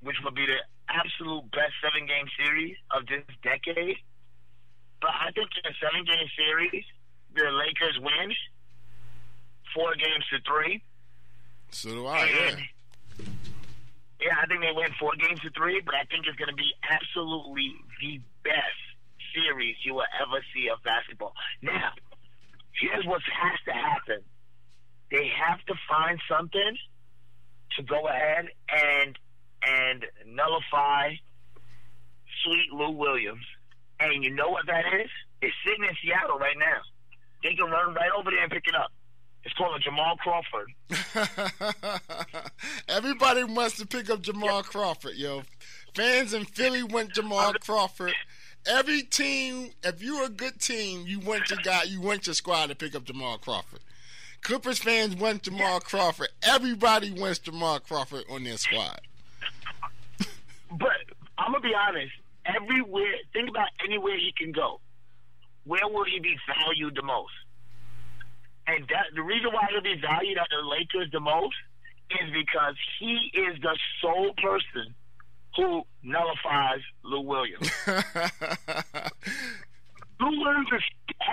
which would be the absolute best seven game series of this decade, but I think in a seven game series, the Lakers win four games to three. So do I. And Yeah. yeah, I think they win four games to three, but I think it's going to be absolutely the best series you will ever see of basketball. Now, here's what has to happen. They have to find something to go ahead and and nullify Sweet Lou Williams. And you know what that is? It's sitting in Seattle right now. They can run right over there and pick it up. It's called a Jamal Crawford. Everybody wants to pick up Jamal Crawford, yo. Fans in Philly want Jamal Crawford. Every team, if you're a good team, you want your guy, you want your squad to pick up Jamal Crawford. Clippers fans want Jamal Crawford. Everybody wants Jamal Crawford on their squad. But I'm gonna be honest. Everywhere, think about anywhere he can go. Where will he be valued the most? And that the reason why he'll be valued at the Lakers the most is because he is the sole person who nullifies Lou Williams. Lou Williams is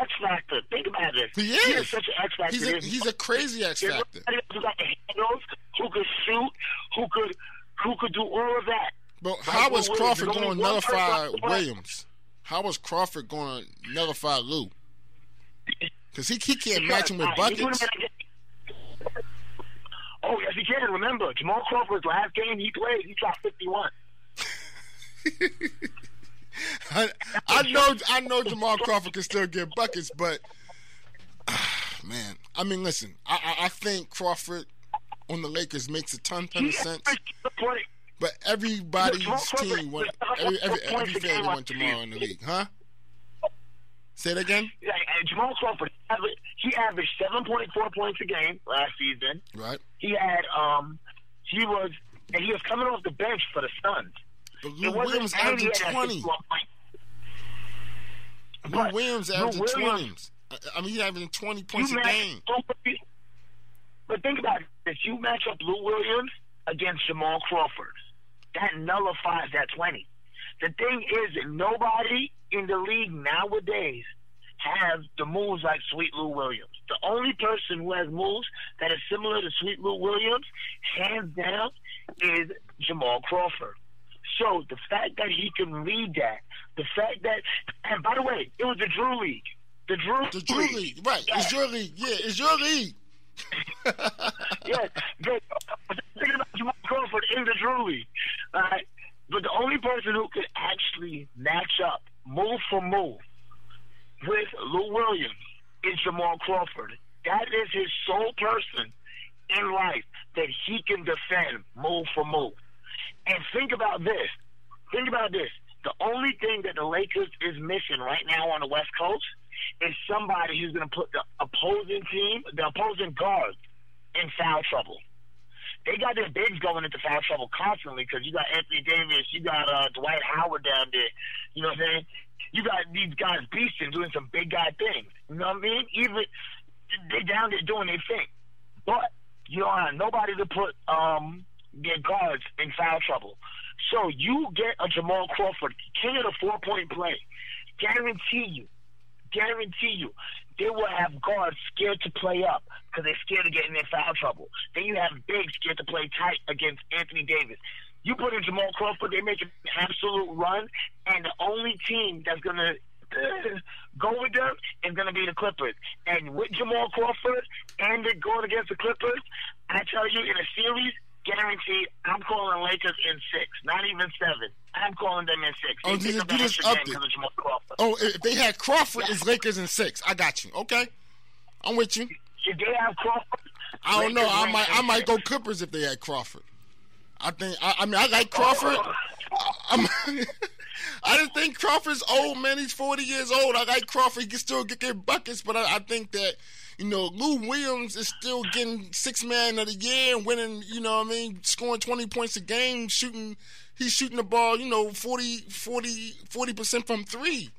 X factor. Think about this. He He is. is such an X factor. He's a, he's a crazy X Factor. who got the handles, who could shoot, who could who could do all of that. But Like how was Crawford going to nullify Williams? How was Crawford going to nullify Lou? Because he, he can't match him with buckets. Oh yes, he can. Remember, Jamal Crawford's last game he played, he dropped fifty-one. I, I know I know Jamal Crawford can still get buckets, but man, I mean, listen, I, I, I think Crawford on the Lakers makes a ton, ton of sense. But everybody's team want every every, every fan want Jamal in the league, huh? Say it again, Yeah, Jamal Crawford, he averaged seven point four points a game last season. right? He had um, he was and he was coming off the bench for the Suns. But Lou Williams averaging had twenty. Lou But Williams Lou averaging Williams- twenties. I- mean, he's averaging twenty points a match- game. But think about this: you match up Lou Williams against Jamal Crawford, that nullifies that twenty. The thing is, that nobody in the league nowadays has the moves like Sweet Lou Williams. The only person who has moves that is similar to Sweet Lou Williams, hands down, is Jamal Crawford. So the fact that he can read that, the fact that, and by the way, it was the Drew League. The Drew, The Drew League, right? It's your league. Yeah, it's your league. yeah, but I'm thinking about Jamal Crawford in the Drew League. All right? But the only person who could actually match up move for move with Lou Williams is Jamal Crawford. That is his sole person in life that he can defend move for move. And think about this. Think about this. The only thing that the Lakers is missing right now on the West Coast is somebody who's going to put the opposing team, the opposing guards, in foul trouble. They got their bigs going into foul trouble constantly because you got Anthony Davis, you got uh, Dwight Howard down there. You know what I'm saying? You got these guys beasting, doing some big guy things. You know what I mean? Even they down there doing their thing, but you don't have nobody to put um, their guards in foul trouble. So you get a Jamal Crawford, king of the four point play. Guarantee you, guarantee you, they will have guards scared to play up because they're scared of getting in foul trouble. Then you have bigs scared to play tight against Anthony Davis. You put in Jamal Crawford, they make an absolute run, and the only team that's gonna uh, go with them is gonna be the Clippers. And with Jamal Crawford and it going against the Clippers, I tell you, in a series, guaranteed, I'm calling Lakers in six, not even seven. I'm calling them in six. Oh, They you pick just- up you that just extra upped game it. because of Jamal Crawford. Oh, if they had Crawford, it's Lakers in six. I got you. Okay, I'm with you. If they have Crawford, I don't know. I might. I might go Clippers if they had Crawford. I think. I, I mean, I like Crawford. I, I think Crawford's old, man. He's 40 years old. I like Crawford. He can still get, get buckets, but I, I think that, you know, Lou Williams is still getting six man of the year and winning, you know what I mean, scoring 20 points a game, shooting, he's shooting the ball, you know, 40, 40, 40% from three.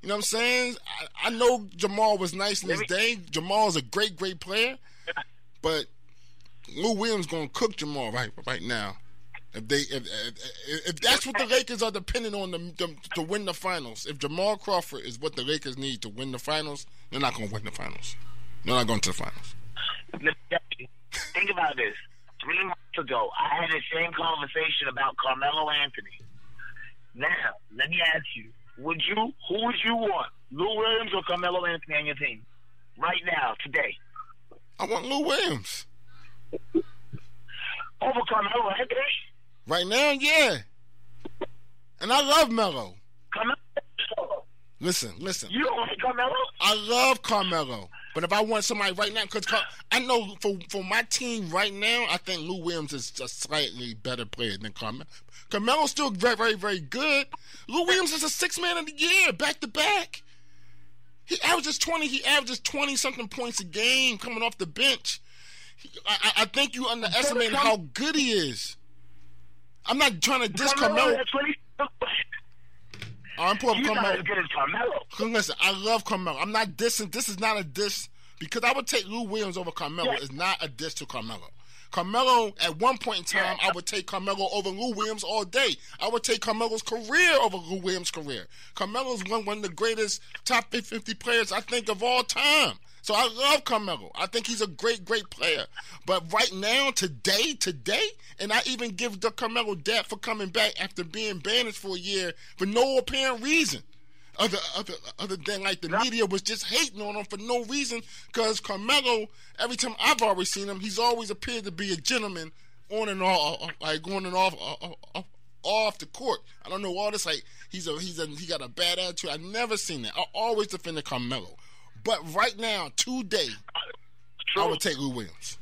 You know what I'm saying? I, I know Jamal was nice in his day. Jamal is a great, great player, but Lou Williams gonna cook Jamal right right now. If they if if, if that's what the Lakers are depending on them to, to win the finals, if Jamal Crawford is what the Lakers need to win the finals, they're not gonna win the finals. They're not going to the finals. Let me tell you, Think about this. Three months ago, I had the same conversation about Carmelo Anthony. Now, let me ask you: Would you, who would you want, Lou Williams or Carmelo Anthony on your team? Right now, today, I want Lou Williams over Carmelo Anthony. right now. Yeah, and I love Melo. Carmelo, Listen, listen. you don't like Carmelo? I love Carmelo, but if I want somebody right now, because I know for for my team right now, I think Lou Williams is a slightly better player than Carmelo. Carmelo's still very, very, very good. Lou Williams is a six man of the year, back to back. He averages twenty. He averages twenty something points a game coming off the bench. He, I, I- I think you underestimate how good he is. I'm not trying to diss Carmelo. He. I'm pulling He's not Carmelo. as good as Carmelo. Listen, I love Carmelo. I'm not dissing. This is not a diss because I would take Lou Williams over Carmelo. It's not a diss to Carmelo. Carmelo, at one point in time. I would take Carmelo over Lou Williams all day. I would take Carmelo's career over Lou Williams' career. Carmelo's one, one of the greatest top 50 players, I think, of all time. So I love Carmelo. I think he's a great, great player. But right now, today, today, and I even give the Carmelo that for coming back after being banished for a year for no apparent reason. Other, other, other than like the media was just hating on him for no reason, because Carmelo, every time I've always seen him, he's always appeared to be a gentleman on and off, like on and off, uh, uh, uh, off the court. I don't know all this. Like he's a he's a he got a bad attitude. I never seen that. I always defended Carmelo, but right now, today, I True. would take Lou Williams.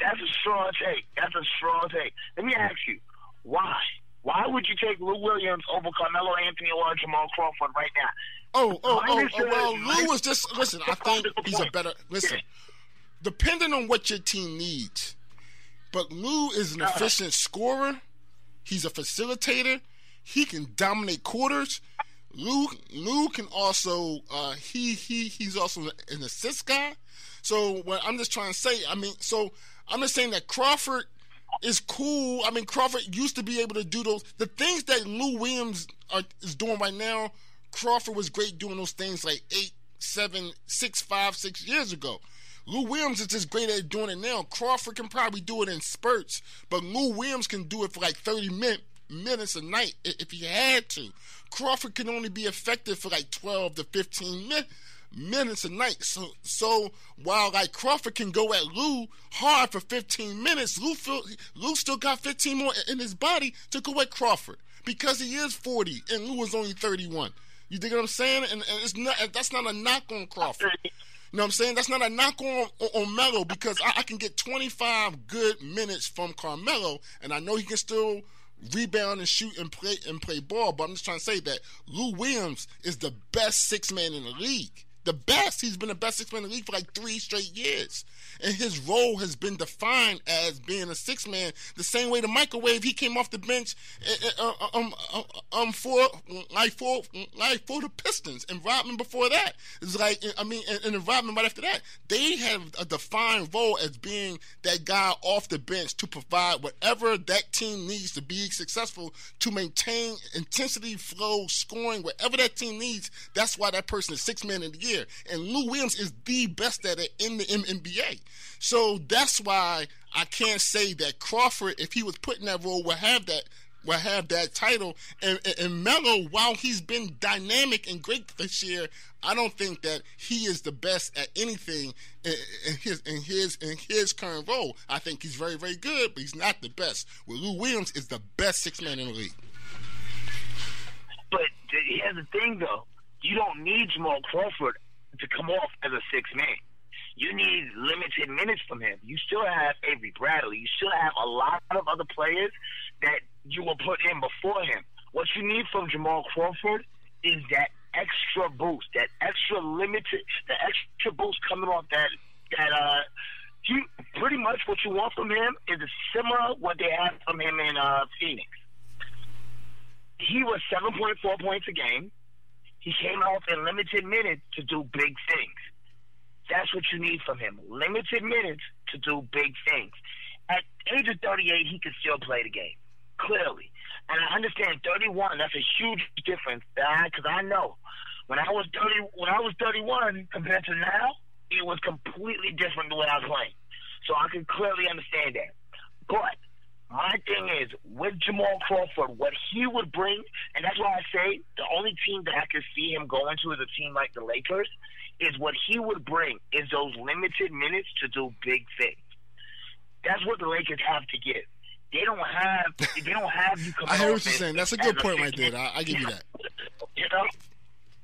That's a strong take. That's a strong take. Let me ask you, why? Why would you take Lou Williams over Carmelo Anthony or Jamal Crawford right now? Oh, oh, oh, oh, well, Lou was just listen. I think he's a better listen. Depending on what your team needs, but Lou is an uh-huh. efficient scorer. He's a facilitator. He can dominate quarters. Lou Lou can also uh, he he he's also an assist guy. So what I'm just trying to say, I mean, so I'm just saying that Crawford is cool. I mean, Crawford used to be able to do those the things that Lou Williams are, is doing right now. Crawford was great doing those things like eight, seven, six, five, six years ago. Lou Williams is just great at doing it now. Crawford can probably do it in spurts, but Lou Williams can do it for like 30 min- minutes a night if he had to. Crawford can only be effective for like 12 to 15 min- minutes a night. So, so while like Crawford can go at Lou hard for 15 minutes, Lou feel, Lou still got 15 more in his body to go at Crawford because he is 40 and Lou is only 31. You dig what I'm saying? And, and it's not that's not a knock on Crawford. You know what I'm saying? That's not a knock on on, on Melo because I, I can get 25 good minutes from Carmelo, and I know he can still rebound and shoot and play and play ball. But I'm just trying to say that Lou Williams is the best six man in the league. The best. He's been the best six man in the league for like three straight years. And his role has been defined as being a six man, the same way the microwave he came off the bench uh, uh, um, uh, um for like for like for the Pistons and Rodman before that. It's like I mean and, and Rodman right after that. They have a defined role as being that guy off the bench to provide whatever that team needs to be successful to maintain intensity, flow, scoring, whatever that team needs. That's why that person is six man in the year. And Lou Williams is the best at it in the NBA. So that's why I can't say that Crawford, if he was put in that role, would have that will have that title. And, and, and Melo, while he's been dynamic and great this year, I don't think that he is the best at anything in, in his in his in his current role. I think he's very very good, but he's not the best. Well, Lou Williams is the best six man in the league. But here's the thing, though. You don't need Jamal Crawford to come off as a six man. You need limited minutes from him. You still have Avery Bradley. You still have a lot of other players that you will put in before him. What you need from Jamal Crawford is that extra boost, that extra limited, the extra boost coming off that that uh. He pretty much what you want from him is similar what they had from him in uh, Phoenix. He was seven point four points a game. He came off in limited minutes to do big things. That's what you need from him. Limited minutes to do big things. At age of 38, he could still play the game, clearly. And I understand 31, that's a huge difference. Because I know when I was 30, when I was 31 compared to now, it was completely different the way I was playing. So I can clearly understand that. But my thing is, with Jamal Crawford, what he would bring, and that's why I say the only team that I could see him going to is a team like the Lakers, is what he would bring is those limited minutes to do big things. That's what the Lakers have to give. They don't have. They don't have you. I hear what you're saying. That's a good point right there. I, I give you that. You know,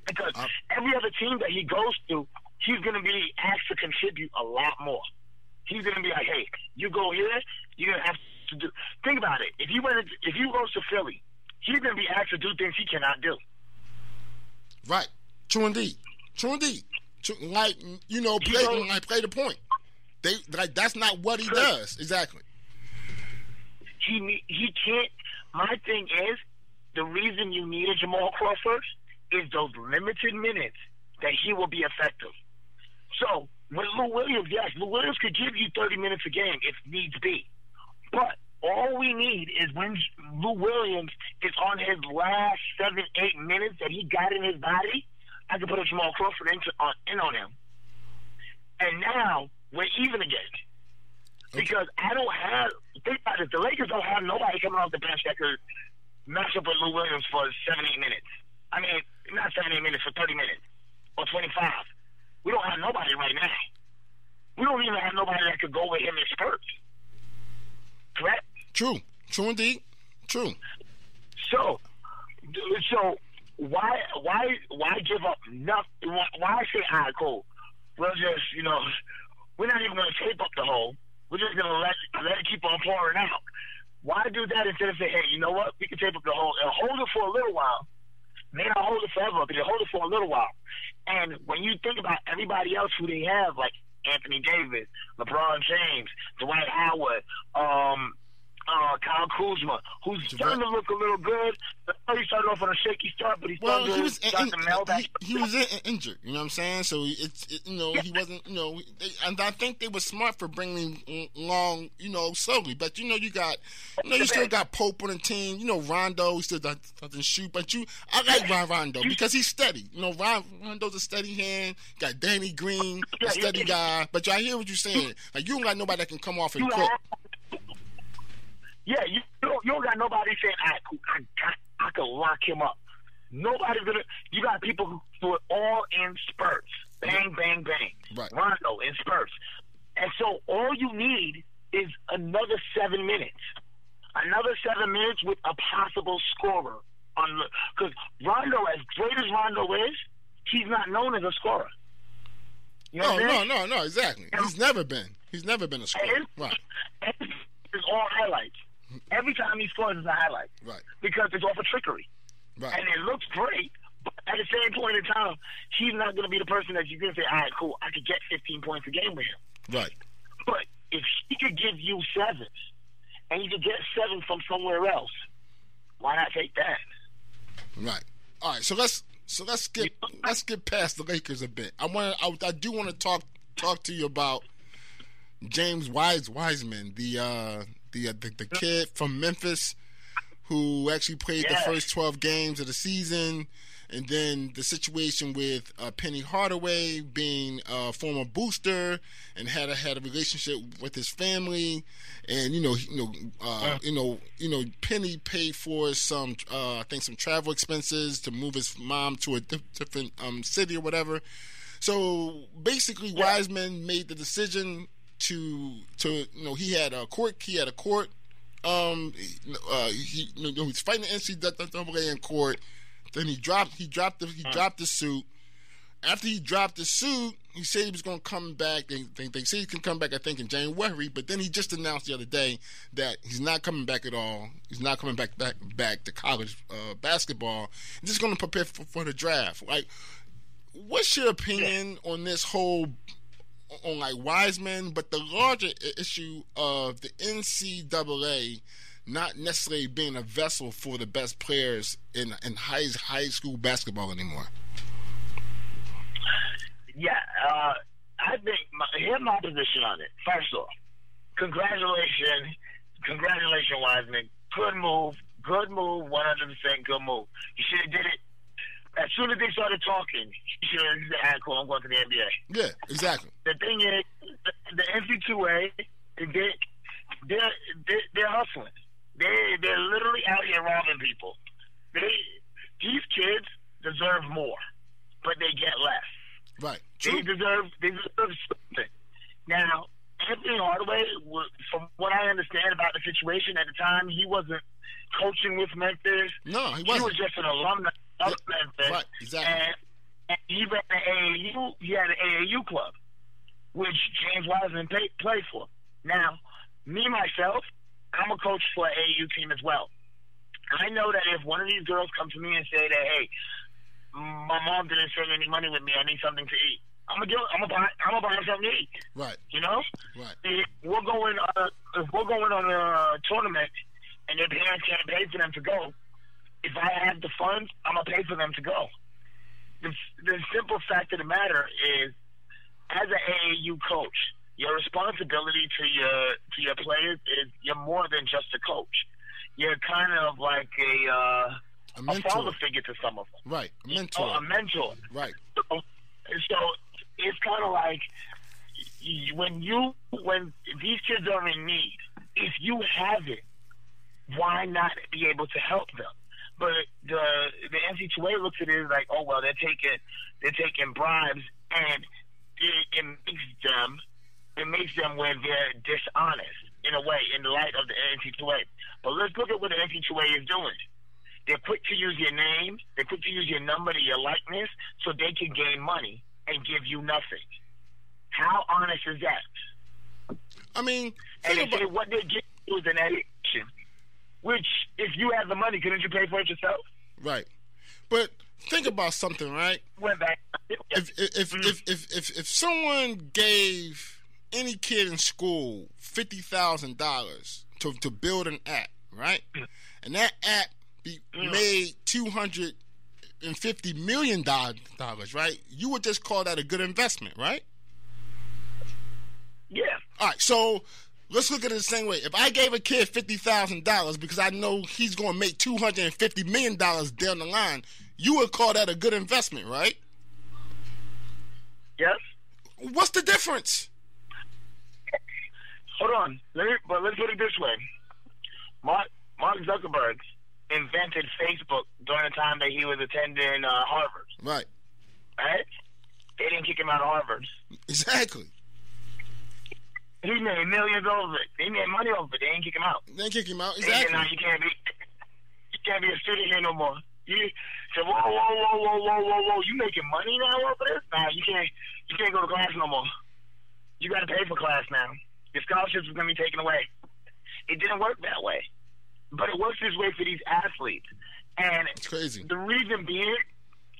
because Uh, every other team that he goes to, he's going to be asked to contribute a lot more. He's going to be like, "Hey, you go here, you're going to have to do." Think about it. If you went, if you goes to Philly, he's going to be asked to do things he cannot do. Right. True indeed. True indeed. True, like you know, He play goes- like play the point. They like that's not what he does exactly. he he can't. My thing is, the reason you need a Jamal Crawford is those limited minutes that he will be effective. So with Lou Williams, yes, Lou Williams could give you 30 minutes a game if needs be, but all we need is when Lou Williams is on his last seven, eight minutes that he got in his body, I can put a Jamal Crawford into, on, uh, in on him. And now we're even again. Because I don't have think about it, the Lakers don't have nobody coming off the bench that could match up with Lou Williams for seven, eight minutes. I mean, not seven, eight minutes for thirty minutes or twenty five. We don't have nobody right now. We don't even have nobody that could go with him in spurts. Correct? True. True indeed. True. So, so why why why give up nothing? Why, why say, all right, cool. We'll just you know, we're not even going to tape up the hole. We're just going to let let it keep on pouring out. Why do that instead of say, hey, you know what? We can tape up the hole and hold it for a little while. May not hold it forever, but they hold it for a little while. And when you think about everybody else who they have, like Anthony Davis, LeBron James, Dwight Howard, um, uh, Kyle Kuzma, who's starting to look a little good. He started off on a shaky start, but he's Well, he to was in, start to meld back. he, he was in, injured. You know what I'm saying? So it's it, you know he wasn't you know they, and I think they were smart for bringing him along you know slowly. But you know you got you know you still got Pope on the team. You know Rondo he still does- doesn't shoot, but you I like Ron Rondo because he's steady. You know Ron Rondo's a steady hand. Got Danny Green, a steady guy. But I hear what you're saying. Like you don't got nobody that can come off and cook. Yeah, you don't, you don't got nobody saying, I, I, got, I can lock him up. Nobody's gonna. You got people who do it all in spurts, bang, bang, bang. Right. Rondo in spurts, and so all you need is another seven minutes, another seven minutes with a possible scorer. On because Rondo, as great as Rondo is, he's not known as a scorer. You know oh, No, no, no, no, exactly. He's never been. He's never been a scorer. And Right, and it's all highlights. Every time he scores, it's a highlight right, because it's off of trickery, right. and it looks great. But at the same point in time, he's not going to be the person that you're going to say, "All right, cool, I could get 15 points a game with him." Right. But if he could give you seven, and you could get seven from somewhere else, why not take that? Right. All right. So let's so let's skip let's get past the Lakers a bit. I want I, I do want to talk talk to you about James Wise Wiseman, the uh the uh, the, the kid from Memphis who actually played Yeah. the first 12 games of the season and then the situation with uh, Penny Hardaway being a former booster and had a had a relationship with his family, and you know, you know, uh, you know, you know, Penny paid for some, uh, I think, some travel expenses to move his mom to a di- different um, city or whatever. So basically, Wiseman made the decision to to you know he had a court he had a court um uh he you know, he was fighting the NCAA in court. Then he dropped he dropped the he dropped the suit, after he dropped the suit, he said he was going to come back. They, they, they say he can come back, I think, in January. But then he just announced the other day that he's not coming back at all. He's not coming back back back to college uh, basketball. He's just going to prepare for, for the draft. Like, what's your opinion on this whole on like Wiseman, but the larger issue of the NCAA not necessarily being a vessel for the best players in in high high school basketball anymore? Yeah, uh, I think my, here's my position on it. First off, congratulations, congratulations, Wiseman. Good move, good move, 100% good move. You should have did it as soon as they started talking. You should have said, "Cool, I'm going to the NBA." Yeah, exactly. The thing is, the, the NC2A, they, they're, they're, they're hustling. They, they're literally out here robbing people. They, these kids deserve more, but they get less. Right. They deserve they deserve something. Now, Anfernee Hardaway, wa- from what I understand about the situation at the time, he wasn't coaching with Memphis. No, he He wasn't. was just an alumni of Yeah, Memphis. right, exactly. And, and he ran the AAU. He had an AAU club, which James Wiseman pay, played for. Now, me myself, I'm a coach for an AAU team as well. I know that if one of these girls come to me and say that, hey, my mom didn't send any money with me, I need something to eat. I'm gonna do. I'm gonna buy. I'm gonna buy something to eat. Right. You know, Right. if we're going. Uh, if we're going on a tournament, and their parents can't pay for them to go, if I have the funds, I'm gonna pay for them to go. The, the simple fact of the matter is, as an AAU coach, your responsibility to your to your players is you're more than just a coach. You're kind of like a uh, A a father figure to some of them. Right. A Oh, mentor. a mentor. Right. So, so it's kind of like when you when these kids are in need, if you have it, why not be able to help them? But the the NC2A looks at it like, oh well, they're taking they're taking bribes, and it, it makes them it makes them where they're dishonest in a way in the light of the NC2A. But let's look at what the NC2A is doing. They're quick to use your name. They're quick to use your number to your likeness so they can gain money and give you nothing. How honest is that? I mean, And they say what they give you is an education, which if you had the money, couldn't you pay for it yourself? right. But think about something, right? If if Mm. if, if if if someone gave any kid in school fifty thousand dollars to to build an app, right, and that app be Mm. made two hundred and fifty million dollars, right? You would just call that a good investment, right? Yeah. All right, so let's look at it the same way. If I gave a kid fifty thousand dollars because I know he's going to make two hundred and fifty million dollars down the line, you would call that a good investment, right? Yes. What's the difference? Hold on. Let me, but let's put it this way. Mark Mark Zuckerberg invented Facebook during the time that he was attending uh, Harvard. Right. Right? They didn't kick him out of Harvard. Exactly. He made millions over it. They made money over it. They didn't kick him out. Then kick him out. They said, "Now uh, you can't be, you can't be a student here no more." You said, "Whoa, whoa, whoa, whoa, whoa, whoa, whoa! You making money now over this? Nah, you can't, you can't go to class no more. You got to pay for class now. Your scholarships are gonna be taken away." It didn't work that way, but it works this way for these athletes, and It's crazy. the reason being,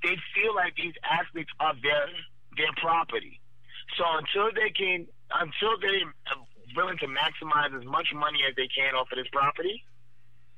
they feel like these athletes are their their property. So until they can, until they are willing to maximize as much money as they can off of this property,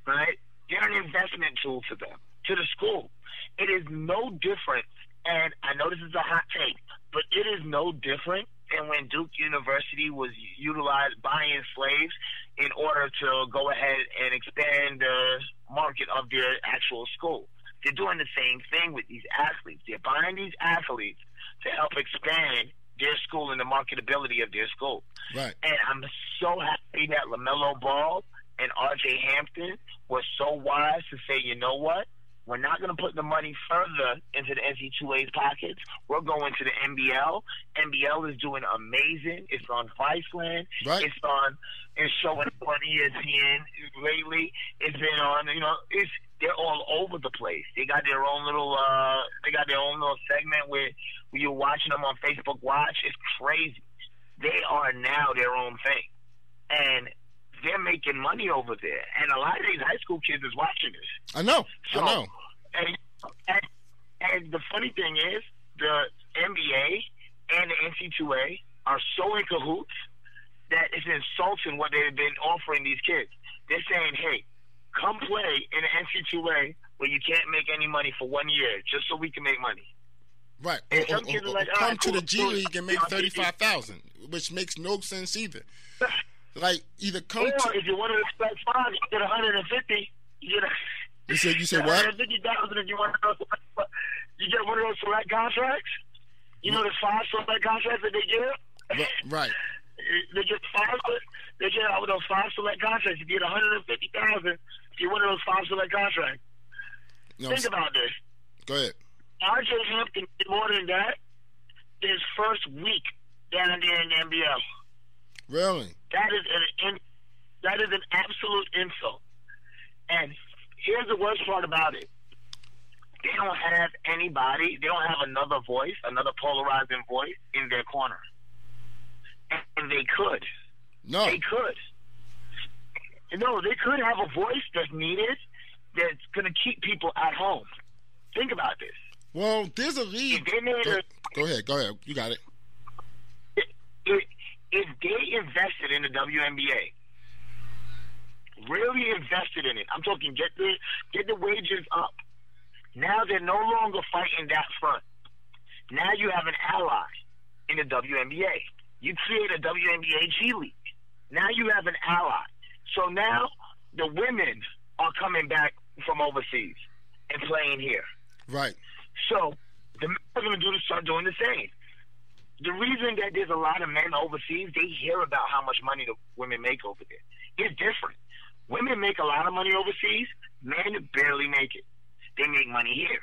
right? They're an investment tool to them, to the school. It is no different, and I know this is a hot take, but it is no different than when Duke University was utilized buying slaves in order to go ahead and expand the market of their actual school. They're doing the same thing with these athletes. They're buying these athletes to help expand their school and the marketability of their school. Right. And I'm so happy that LaMelo Ball and RJ Hampton were so wise to say, you know what? We're not going to put the money further into the NC2A's pockets. We're going to the NBL. NBL is doing amazing. It's on Viceland. Right. It's on. It's showing up on ESPN lately. It's been on. You know, it's they're all over the place. They got their own little. uh They got their own little segment with when you're watching them on Facebook Watch, it's crazy. They are now their own thing, and they're making money over there. And a lot of these high school kids is watching this. I know. So, I know. And, and and the funny thing is, the NBA and the NC2A are so in cahoots that it's insulting what they've been offering these kids. They're saying, "Hey, come play in the NC2A where you can't make any money for one year, just so we can make money." Right. And Or, or- or- like, come right, to cool, the G cool." League and make thirty five thousand, which makes no sense either. Like either come Or to if you want to expect five, you get 150. You get a, you said you said what? 150,000 if you want those. You get one of those select contracts. You know the five select contracts that they give. Right. They get five. They get out with those five select contracts. You get 150,000 if you're one of those five select contracts. You know, Think about this. go ahead. RJ Hampton did more than that his first week down there in the NBL. Really? That is an in, that is an absolute insult. And here's the worst part about it: they don't have anybody. They don't have another voice, another polarizing voice in their corner, and, and they could. No. They could. No, they could have a voice that's needed that's going to keep people at home. Think about this. Well, there's a league. If they made Go, go ahead. Go ahead. You got it. if, if they invested in the WNBA, really invested in it, I'm talking get the get the wages up. Now they're no longer fighting that front. Now you have an ally in the WNBA. You create a WNBA G League. Now you have an ally. So now the women are coming back from overseas and playing here. Right. So the men are going to do start doing the same. The reason that there's a lot of men overseas, they hear about how much money the women make over there. It's different. Women make a lot of money overseas. Men barely make it. They make money here.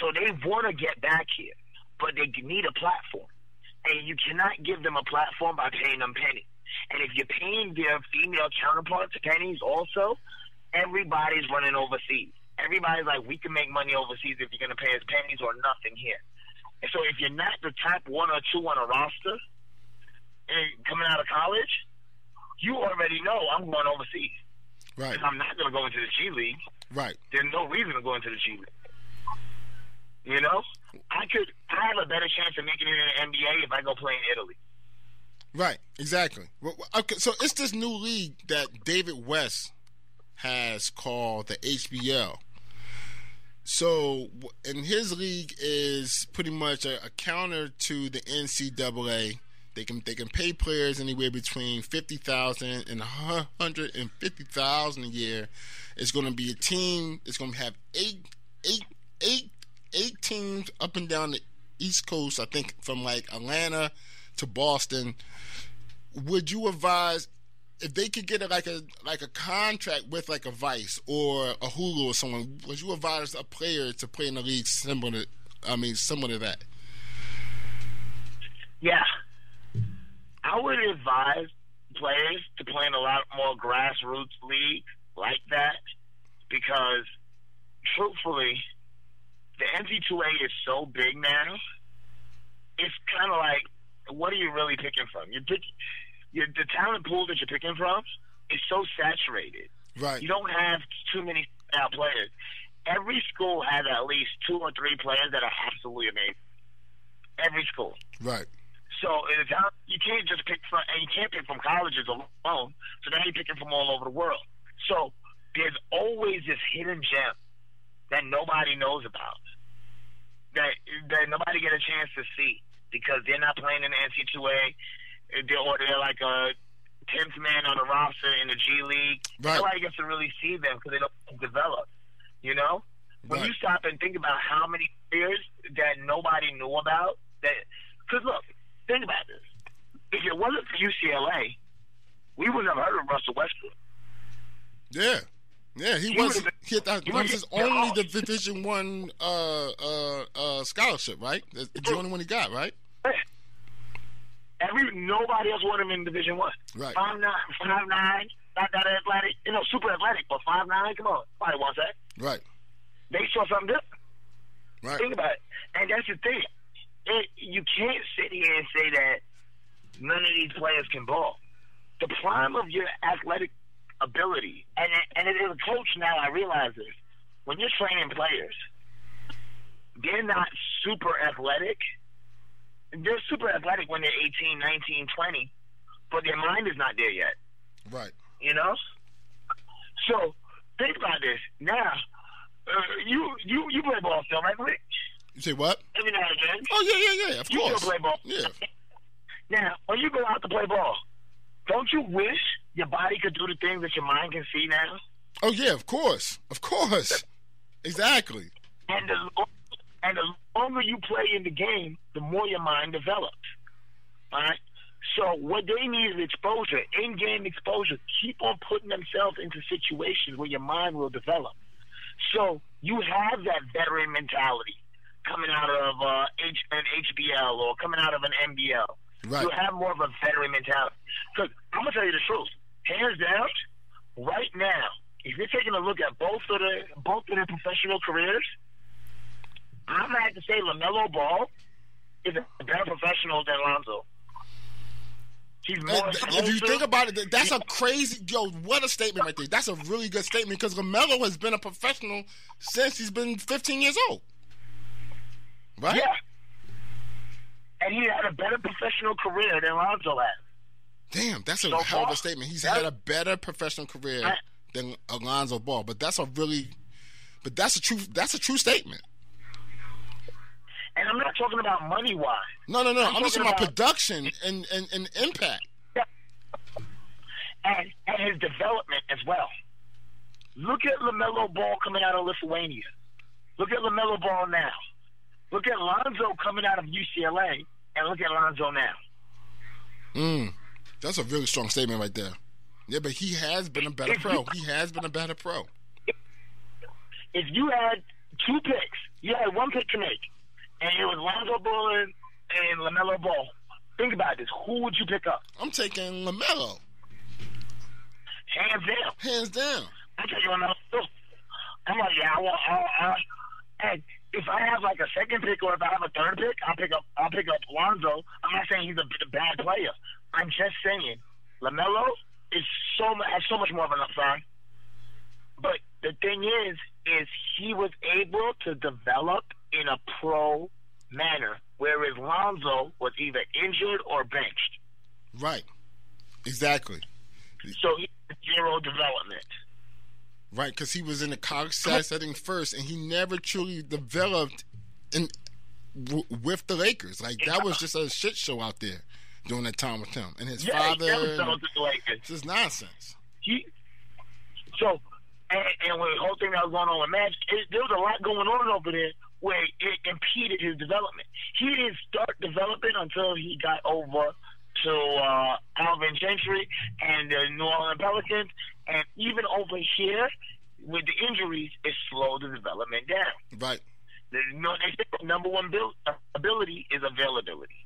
So they want to get back here, but they need a platform. And you cannot give them a platform by paying them pennies. And if you're paying their female counterparts pennies also, everybody's running overseas. Everybody's like, we can make money overseas if you're going to pay us pennies or nothing here. And so if you're not the top one or two on a roster and coming out of college, you already know I'm going overseas. Right. I'm not going to go into the G League, Right. there's no reason to go into the G League. You know, I could. I have a better chance of making it in the NBA if I go play in Italy. Right. Exactly. Well, Okay. So it's this new league that David West has called the HBL. So, and his league is pretty much a, a counter to the NCAA. They can they can pay players anywhere between fifty thousand and a hundred and fifty thousand a year. It's going to be a team. It's going to have eight eight eight eight teams up and down the East Coast. I think from like Atlanta to Boston. Would you advise if they could get a, like a like a contract with like a Vice or a Hulu or someone? Would you advise a player to play in the league similar? To, I mean, similar to that. Yeah. I would advise players to play in a lot more grassroots league like that because, truthfully, the NC2A is so big now. It's kind of like, what are you really picking from? You're picking, you're, the talent pool that you're picking from is so saturated. Right. You don't have too many out players. Every school has at least two or three players that are absolutely amazing. Every school. Right. So the you can't just pick from, and you can't pick from colleges alone. So now you're picking from all over the world. So there's always this hidden gem that nobody knows about, that that nobody get a chance to see because they're not playing in the NC2A, they're, or they're like a tenth man on the roster in the G League. Right. Nobody gets to really see them because they don't develop. You know, when Right. you stop and think about how many players that nobody knew about, that because look, think about this. If it wasn't for UCLA, we wouldn't have heard of Russell Westbrook. Yeah. Yeah, he He was he, that, was his only Division One uh, uh, uh, scholarship, right? That's the only one he got, right? Every nobody else wanted him in Division One. Right. Five nine, five nine, not that athletic, you know, super athletic, but five nine. Come on, nobody wants that. Right. They saw something different. Right. Think about it, and that's the thing. it, you can't sit here and say that none of these players can ball. The prime of your athletic ability, and and as a coach now, I realize this. When you're training players, they're not super athletic. They're super athletic when they're 18, 19, 20, but their mind is not there yet. Right. You know. So think about this. Now, uh, you you you play ball still, right, Rick? You say what? Every now and then. Oh yeah, yeah, yeah. Of You course. still play ball. Yeah. Now, when you go out to play ball, don't you wish your body could do the things that your mind can see now? Oh yeah, of course, of course. Exactly. And the and the longer you play in the game, the more your mind develops. All right. So what they need is exposure, in-game exposure. Keep on putting themselves into situations where your mind will develop. So you have that veteran mentality coming out of uh, H- an HBL or coming out of an NBL. Right. You have more of a veteran mentality. Because I'm gonna tell you the truth, hands down, right now, if you're taking a look at both of the both of their professional careers, I'm have to say Lamelo Ball is a better professional than Lonzo. If you think about it, that's a crazy yo. What a statement right there. That's a really good statement because Lamelo has been a professional since he's been 15 years old. Right? yeah, and he had a better professional career than Lonzo had. Damn, that's a So hell of a statement. He's had a better professional career than Alonzo Ball, but that's a really, but that's a true. That's a true statement. And I'm not talking about money wise. No, no, no. I'm I'm, just talking about- production and, and, and impact. and, and his development as well. Look at LaMelo Ball coming out of Lithuania. Look at LaMelo Ball now. Look at Lonzo coming out of UCLA, and look at Lonzo now. Mm, that's a really strong statement right there. Yeah, but he has been a better pro. He has been a better pro. If you had two picks, you had one pick to make, and it was Lonzo Ball and, and LaMelo Ball. Think about this. Who would you pick up? I'm taking Lamelo, Hands down. hands down. I'm taking two. I'm like, yeah, I want. I, I, and if I have like a second pick or if I have a third pick, I'll pick up. I'll pick up Lonzo. I'm not saying he's a, a bad player. I'm just saying Lamelo is so has so much more of an upside. But the thing is, is he was able to develop in a pro manner, whereas Lonzo was either injured or benched. Right. Exactly. So he had zero development. Right, because he was in the college setting first, and he never truly developed in w- with the Lakers. Like that was just a shit show out there during that time with him and his Yeah, father. and- settled the Lakers. It's just nonsense. he so and, and with the whole thing that was going on with Magic, it, there was a lot going on over there where it impeded his development. He didn't start developing until he got over to uh, Alvin Gentry and the New Orleans Pelicans, and even over here with the injuries, it slowed the development down. Right. The, no, they say the number one build, ability is availability.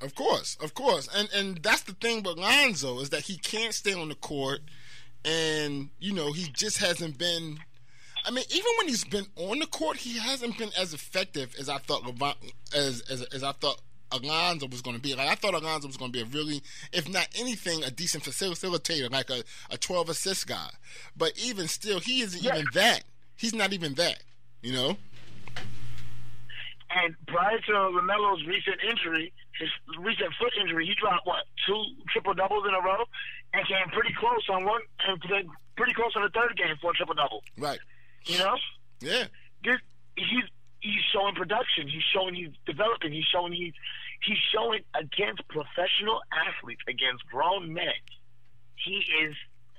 Of course, of course, and and that's the thing with Lonzo is that he can't stay on the court, and you know he just hasn't been. I mean, even when he's been on the court, he hasn't been as effective as I thought. Levon, as, as as I thought Alonzo was going to be. Like I thought Alonzo was going to be a really, if not anything, a decent facilitator, like a a twelve assist guy. But even still, he isn't Yeah. even that. He's not even that. You know. And prior to Lamelo's recent injury, his recent foot injury, he dropped what two triple doubles in a row, and came pretty close on one, and played pretty close on the third game for a triple double. Right. You know, Yeah. this he's he's showing production. He's showing he's developing. He's showing he's he's showing against professional athletes, against grown men. He is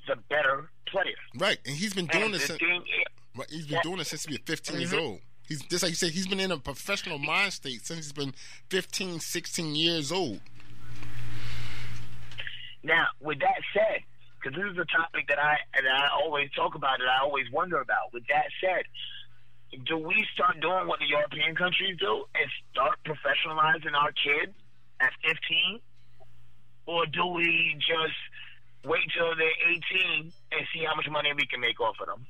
the better player. Right. And he's been doing And this. Since, is, Right, he's been Yeah. doing it since he was 15 years Mhm. old. He's just like you said, he's been in a professional mind state since he's been 15, 16 years old. Now, with that said, because this is a topic that I that I always talk about, that I always wonder about. With that said, do we start doing what the European countries do and start professionalizing our kids at 15, or do we just wait till they're 18 and see how much money we can make off of them?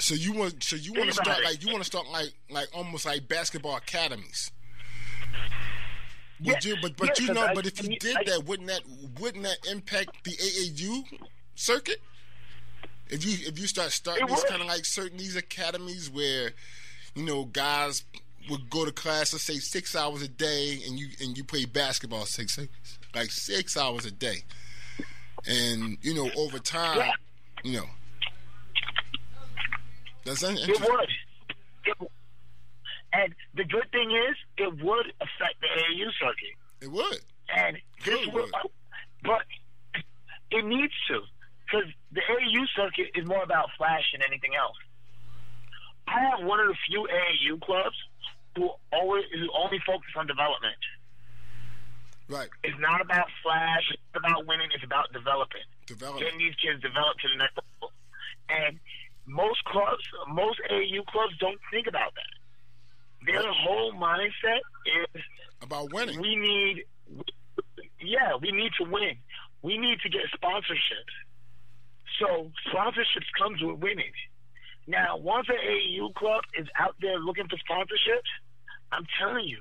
So you want so you want to start like you want to start like like almost like basketball academies. Would Yeah, you? But but yeah, you know, I- but if you did I- that, wouldn't that wouldn't that impact the AAU circuit? If you if you start starting these kind of like certain these academies where you know guys would go to class, let's say six hours a day, and you and you play basketball six like six hours a day, and you know over time, Yeah. you know. That's un- It interesting. would. It, and the good thing is, it would affect the AAU circuit. It would. And this would, but it needs to, because the AAU circuit is more about flash than anything else. I have one of the few AAU clubs who always who only focus on development. Right. It's not about flash. It's about winning. It's about developing. Develop. Getting these kids developed to the next level. And most clubs, most AAU clubs don't think about that. Their whole mindset is About winning. we need, yeah, we need to win. We need to get sponsorships. So sponsorships comes with winning. Now, once an AAU club is out there looking for sponsorships, I'm telling you,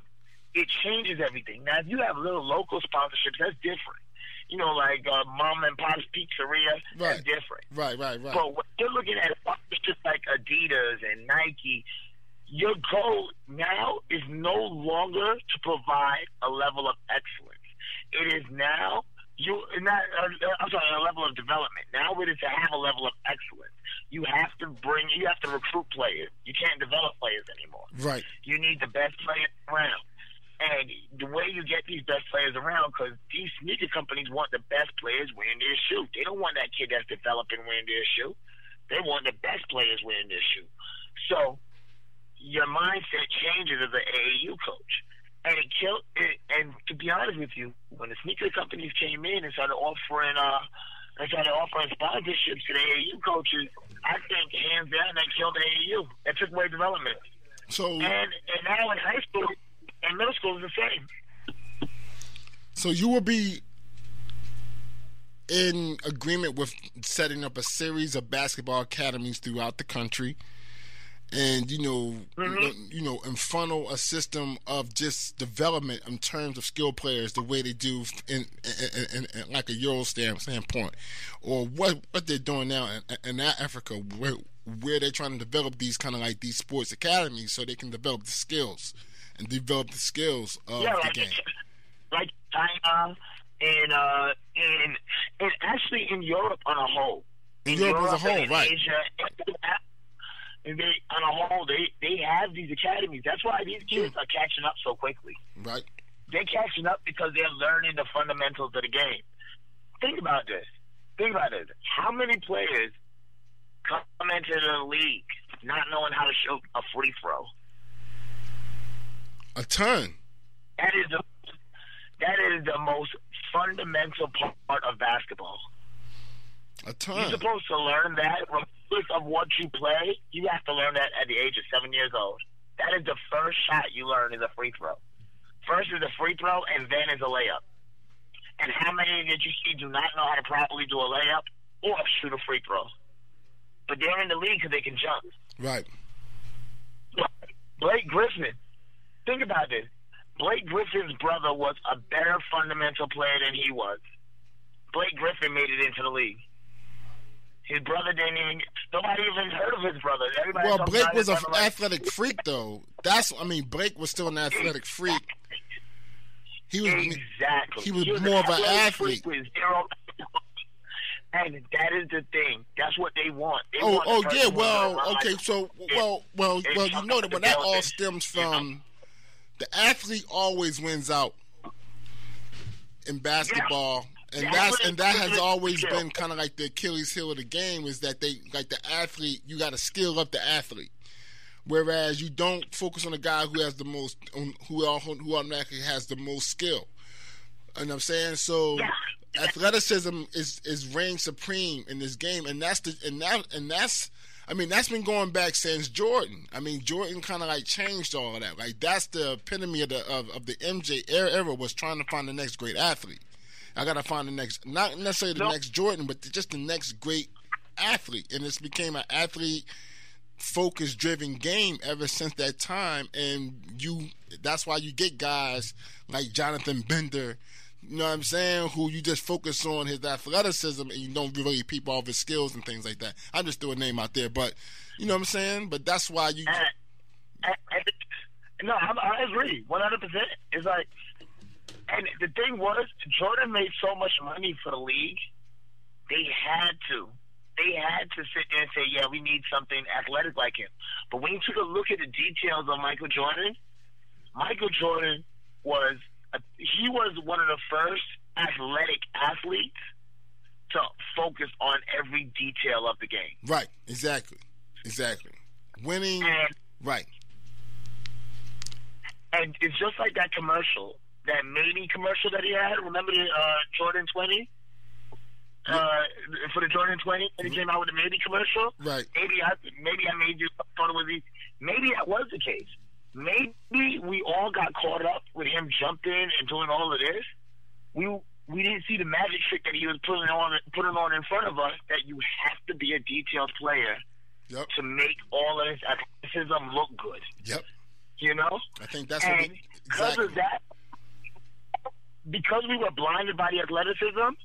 it changes everything. Now, if you have little local sponsorships, that's different. You know, like uh, Mom and Pop's Pizzeria, that's different. Right. Right. Right. But when you're looking at sponsorships like Adidas and Nike, your goal now is no longer to provide a level of excellence. It is now you not. Uh, I'm sorry, a level of development. Now it is to have a level of excellence. You have to bring. You have to recruit players. You can't develop players anymore. Right. You need the best players around. And the way you get these best players around, because these sneaker companies want the best players wearing their shoe. They don't want that kid that's developing wearing their shoe. They want the best players wearing their shoe. So your mindset changes as an AAU coach. And it killed it, and to be honest with you, when the sneaker companies came in and started offering uh and started offering sponsorships to the AAU coaches, I think hands down that killed the AAU. That took away development. So And and now in high school and middle school is the same. So you will be in agreement with setting up a series of basketball academies throughout the country, and you know, you know, and funnel a system of just development in terms of skilled players the way they do in, in, in, in like a Euro stand, standpoint, or what what they're doing now in, in Africa, where where they're trying to develop these kind of like these sports academies so they can develop the skills and develop the skills of yeah, the like game. like China and uh and and actually in Europe on a whole. In Europe as a whole, right. Asia, and they on a whole they they have these academies. That's why these kids are catching up so quickly. Right. They're catching up because they're learning the fundamentals of the game. Think about this. Think about this. How many players come into the league not knowing how to shoot a free throw? A ton. That is the that is the most fundamental part of basketball. A You're supposed to learn that regardless of what you play. You have to learn that at the age of seven years old. That is the first shot you learn is a free throw. First is a free throw, and then is a layup. And how many did you see do not know how to properly do a layup or shoot a free throw? But they're in the league because they can jump. Right. Blake Griffin. Think about this. Blake Griffin's brother was a better fundamental player than he was. Blake Griffin made it into the league. His brother didn't even. Nobody even heard of his brother. Everybody Well, Blake was an brother like- athletic freak, though. That's, I mean, Blake was still an athletic freak. He was, Exactly. he was more of an athlete. And that is the thing. That's what they want. They oh, want oh yeah. Well, okay. So, well, well, well. You know that, but that all stems from the athlete always wins out in basketball. And that's athlete and that has always skill. been kind of like the Achilles heel of the game is that they like the athlete you got to skill up the athlete, whereas you don't focus on the guy who has the most on- who who automatically has the most skill. And I'm saying so. Yeah. Athleticism is is reign supreme in this game, and that's the and that and that's. I mean, that's been going back since Jordan. I mean, Jordan kind of like changed all of that. Like that's the epitome of the of, of the MJ era, era was trying to find the next great athlete. I gotta find the next, not necessarily the No. next Jordan, but just the next great athlete, and it's became an athlete focus driven game ever since that time. And you that's why you get guys like Jonathan Bender you know what I'm saying who you just focus on his athleticism and you don't really peep off his skills and things like that. I just threw a name out there but you know what I'm saying? But that's why you And, and, and, no, I, I agree, one hundred percent. It's like, and the thing was, Jordan made so much money for the league, they had to, they had to sit there and say, yeah, we need something athletic like him. But when you took a look at the details of Michael Jordan, Michael Jordan was, a, he was one of the first athletic athletes to focus on every detail of the game. right exactly exactly winning And right And it's just like that commercial, that maybe commercial that he had. Remember the uh, Jordan 20? Uh, for the Jordan 20, and he came out with a maybe commercial. Right. Maybe I maybe I made you thought it was easy. Maybe that was the case. Maybe we all got caught up with him jumping in and doing all of this. We we didn't see the magic trick that he was putting on putting on in front of us. That you have to be a detailed player yep to make all of this athleticism look good. yep You know. I think that's what we, because exactly of that, because we were blinded by the athleticism,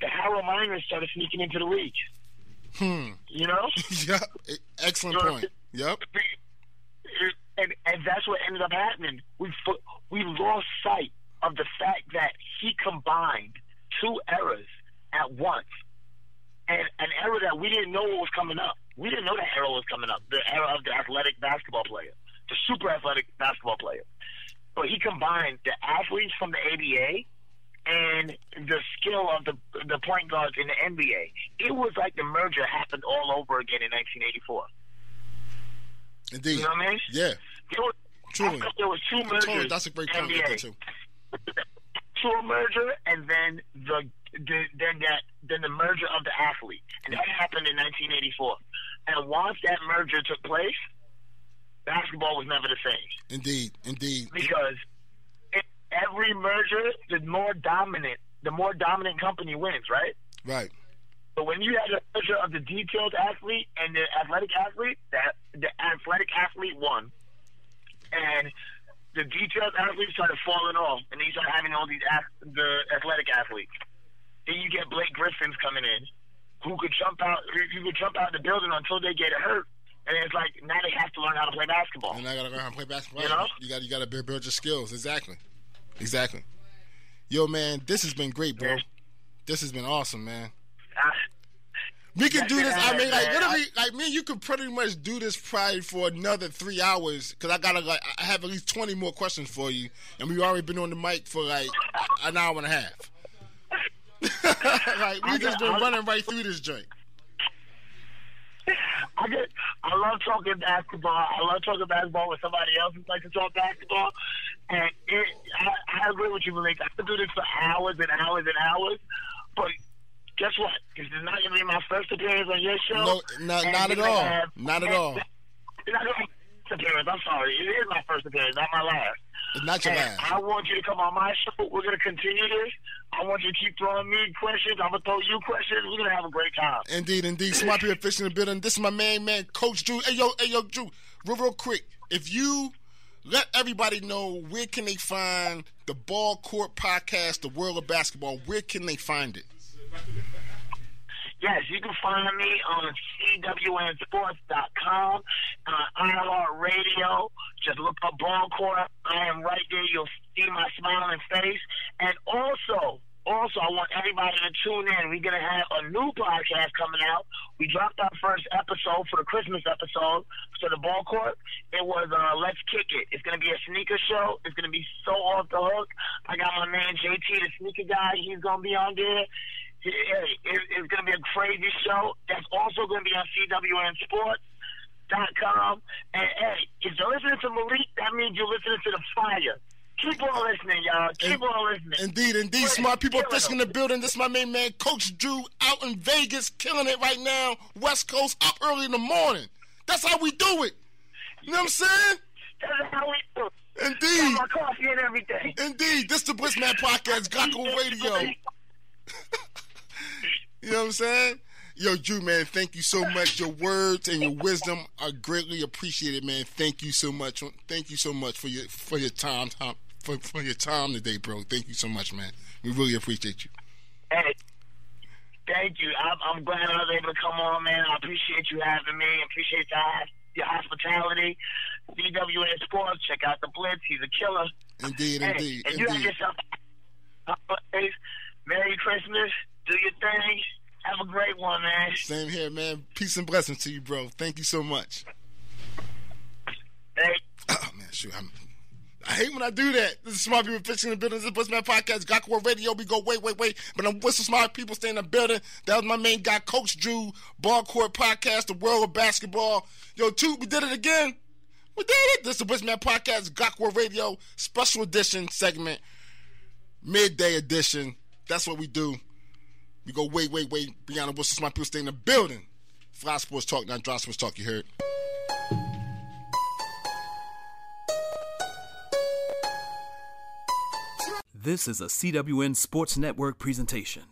the Harold Miners started sneaking into the league. hmm You know, yep excellent point yep and and that's what ended up happening. We we lost sight of the fact that he combined two errors at once, and an error that we didn't know what was coming up. We didn't know that error was coming up. The era of the athletic basketball player, the super athletic basketball player. But he combined the athletes from the ABA and the skill of the the point guards in the NBA. It was like the merger happened all over again in 1984. indeed You know what I mean? yeah There was, Truly. There was two mergers. totally that's a great point NBA. right there too Tour merger, and then the, the then that then the merger of the athlete, and that happened in 1984. And once that merger took place, basketball was never the same. Indeed indeed. Because in every merger, the more dominant, the more dominant company wins, right? right. But when you had a merger of the detailed athlete and the athletic athlete, that the athletic athlete won, and the detailed athletes started falling off, and then you start having all these the athletic athletes. Then you get Blake Griffins coming in, who could jump out, who who could jump out the building until they get hurt, and it's like now they have to learn how to play basketball. and I gotta learn how to play basketball You know? you got you gotta build, build your skills exactly exactly yo man this has been great bro this has been awesome man I- We can do this. I mean, like literally, like me, you could pretty much do this probably for another three hours because I gotta like I have at least twenty more questions for you, and we've already been on the mic for like an hour and a half. like we just been running right through this joint. I just, I love talking basketball. I love talking basketball with somebody else who likes to talk basketball. And it, I, I agree with you, Malik. I could do this for hours and hours and hours. But guess what? This is not going to be my first appearance on your show. No, not- not at all. have- Not at all. It's not my first appearance. I'm sorry. It is my first appearance, not my last. It's not your last. I want you to come on my show. We're going to continue this. I want you to keep throwing me questions. I'm going to throw you questions. We're going to have a great time. Indeed, indeed. Smart people fish the building. This is my main man, Coach Drew. Hey yo, hey yo, Drew. Real, real quick. If you let everybody know where can they find the Ball Court Podcast, the World of Basketball, where can they find it? Yes, you can find me on CWNSports.com, uh, iHeart Radio. Just look up Ball Court. I am right there. You'll see my smiling face. And also, also, I want everybody to tune in. We're going to have a new podcast coming out. We dropped our first episode for the Christmas episode for the Ball Court. It was uh, Let's Kick It. It's going to be a sneaker show. It's going to be so off the hook. I got my man JT, the sneaker guy. He's going to be on there. Hey, it, it's going to be a crazy show. That's also going to be on CWNSports.com. And hey, if you're listening to Malik, that means you're listening to the fire. Keep on listening, y'all. Keep And- on listening. Indeed, indeed. Smart people fishing in the building. This is my main man, Coach Drew, out in Vegas, killing it right now. West Coast, up early in the morning. That's how we do it. You know what I'm saying? That's how we do. it. Got Indeed. my coffee and everything. Indeed. This the Blissman Podcast, Gocko Radio. You know what I'm saying? Yo, Drew, man, thank you so much. Your words and your wisdom are greatly appreciated, man. Thank you so much. Thank you so much for your for your time, for, for your time today, bro. Thank you so much, man. We really appreciate you. Hey, thank you. I'm, I'm glad I was able to come on, man. I appreciate you having me. Appreciate your, your hospitality. CWN Sports, check out the Blitz. He's a killer. Indeed, Hey, indeed, and you have yourself. Merry Christmas. Do your thing. Have a great one, man. Same here, man. Peace and blessings to you, bro. Thank you so much. Hey. Oh man, shoot, I'm, I hate when I do that. This is Smart People Fixing the Building. This is Busman Podcast, Gakwa Radio. We go wait, wait, wait. But I'm with some smart people staying in the building. That was my main guy, Coach Drew, Ball Court Podcast, the world of basketball. Yo, two, we did it again. We did it. This is the Busman Podcast, Gakwa Radio, special edition segment, midday edition. That's what we do. We go wait, wait, wait. Beyond the my People stay in the building. Fly Sports Talk, not Dry Sports Talk, you heard. This is a CWN Sports Network presentation.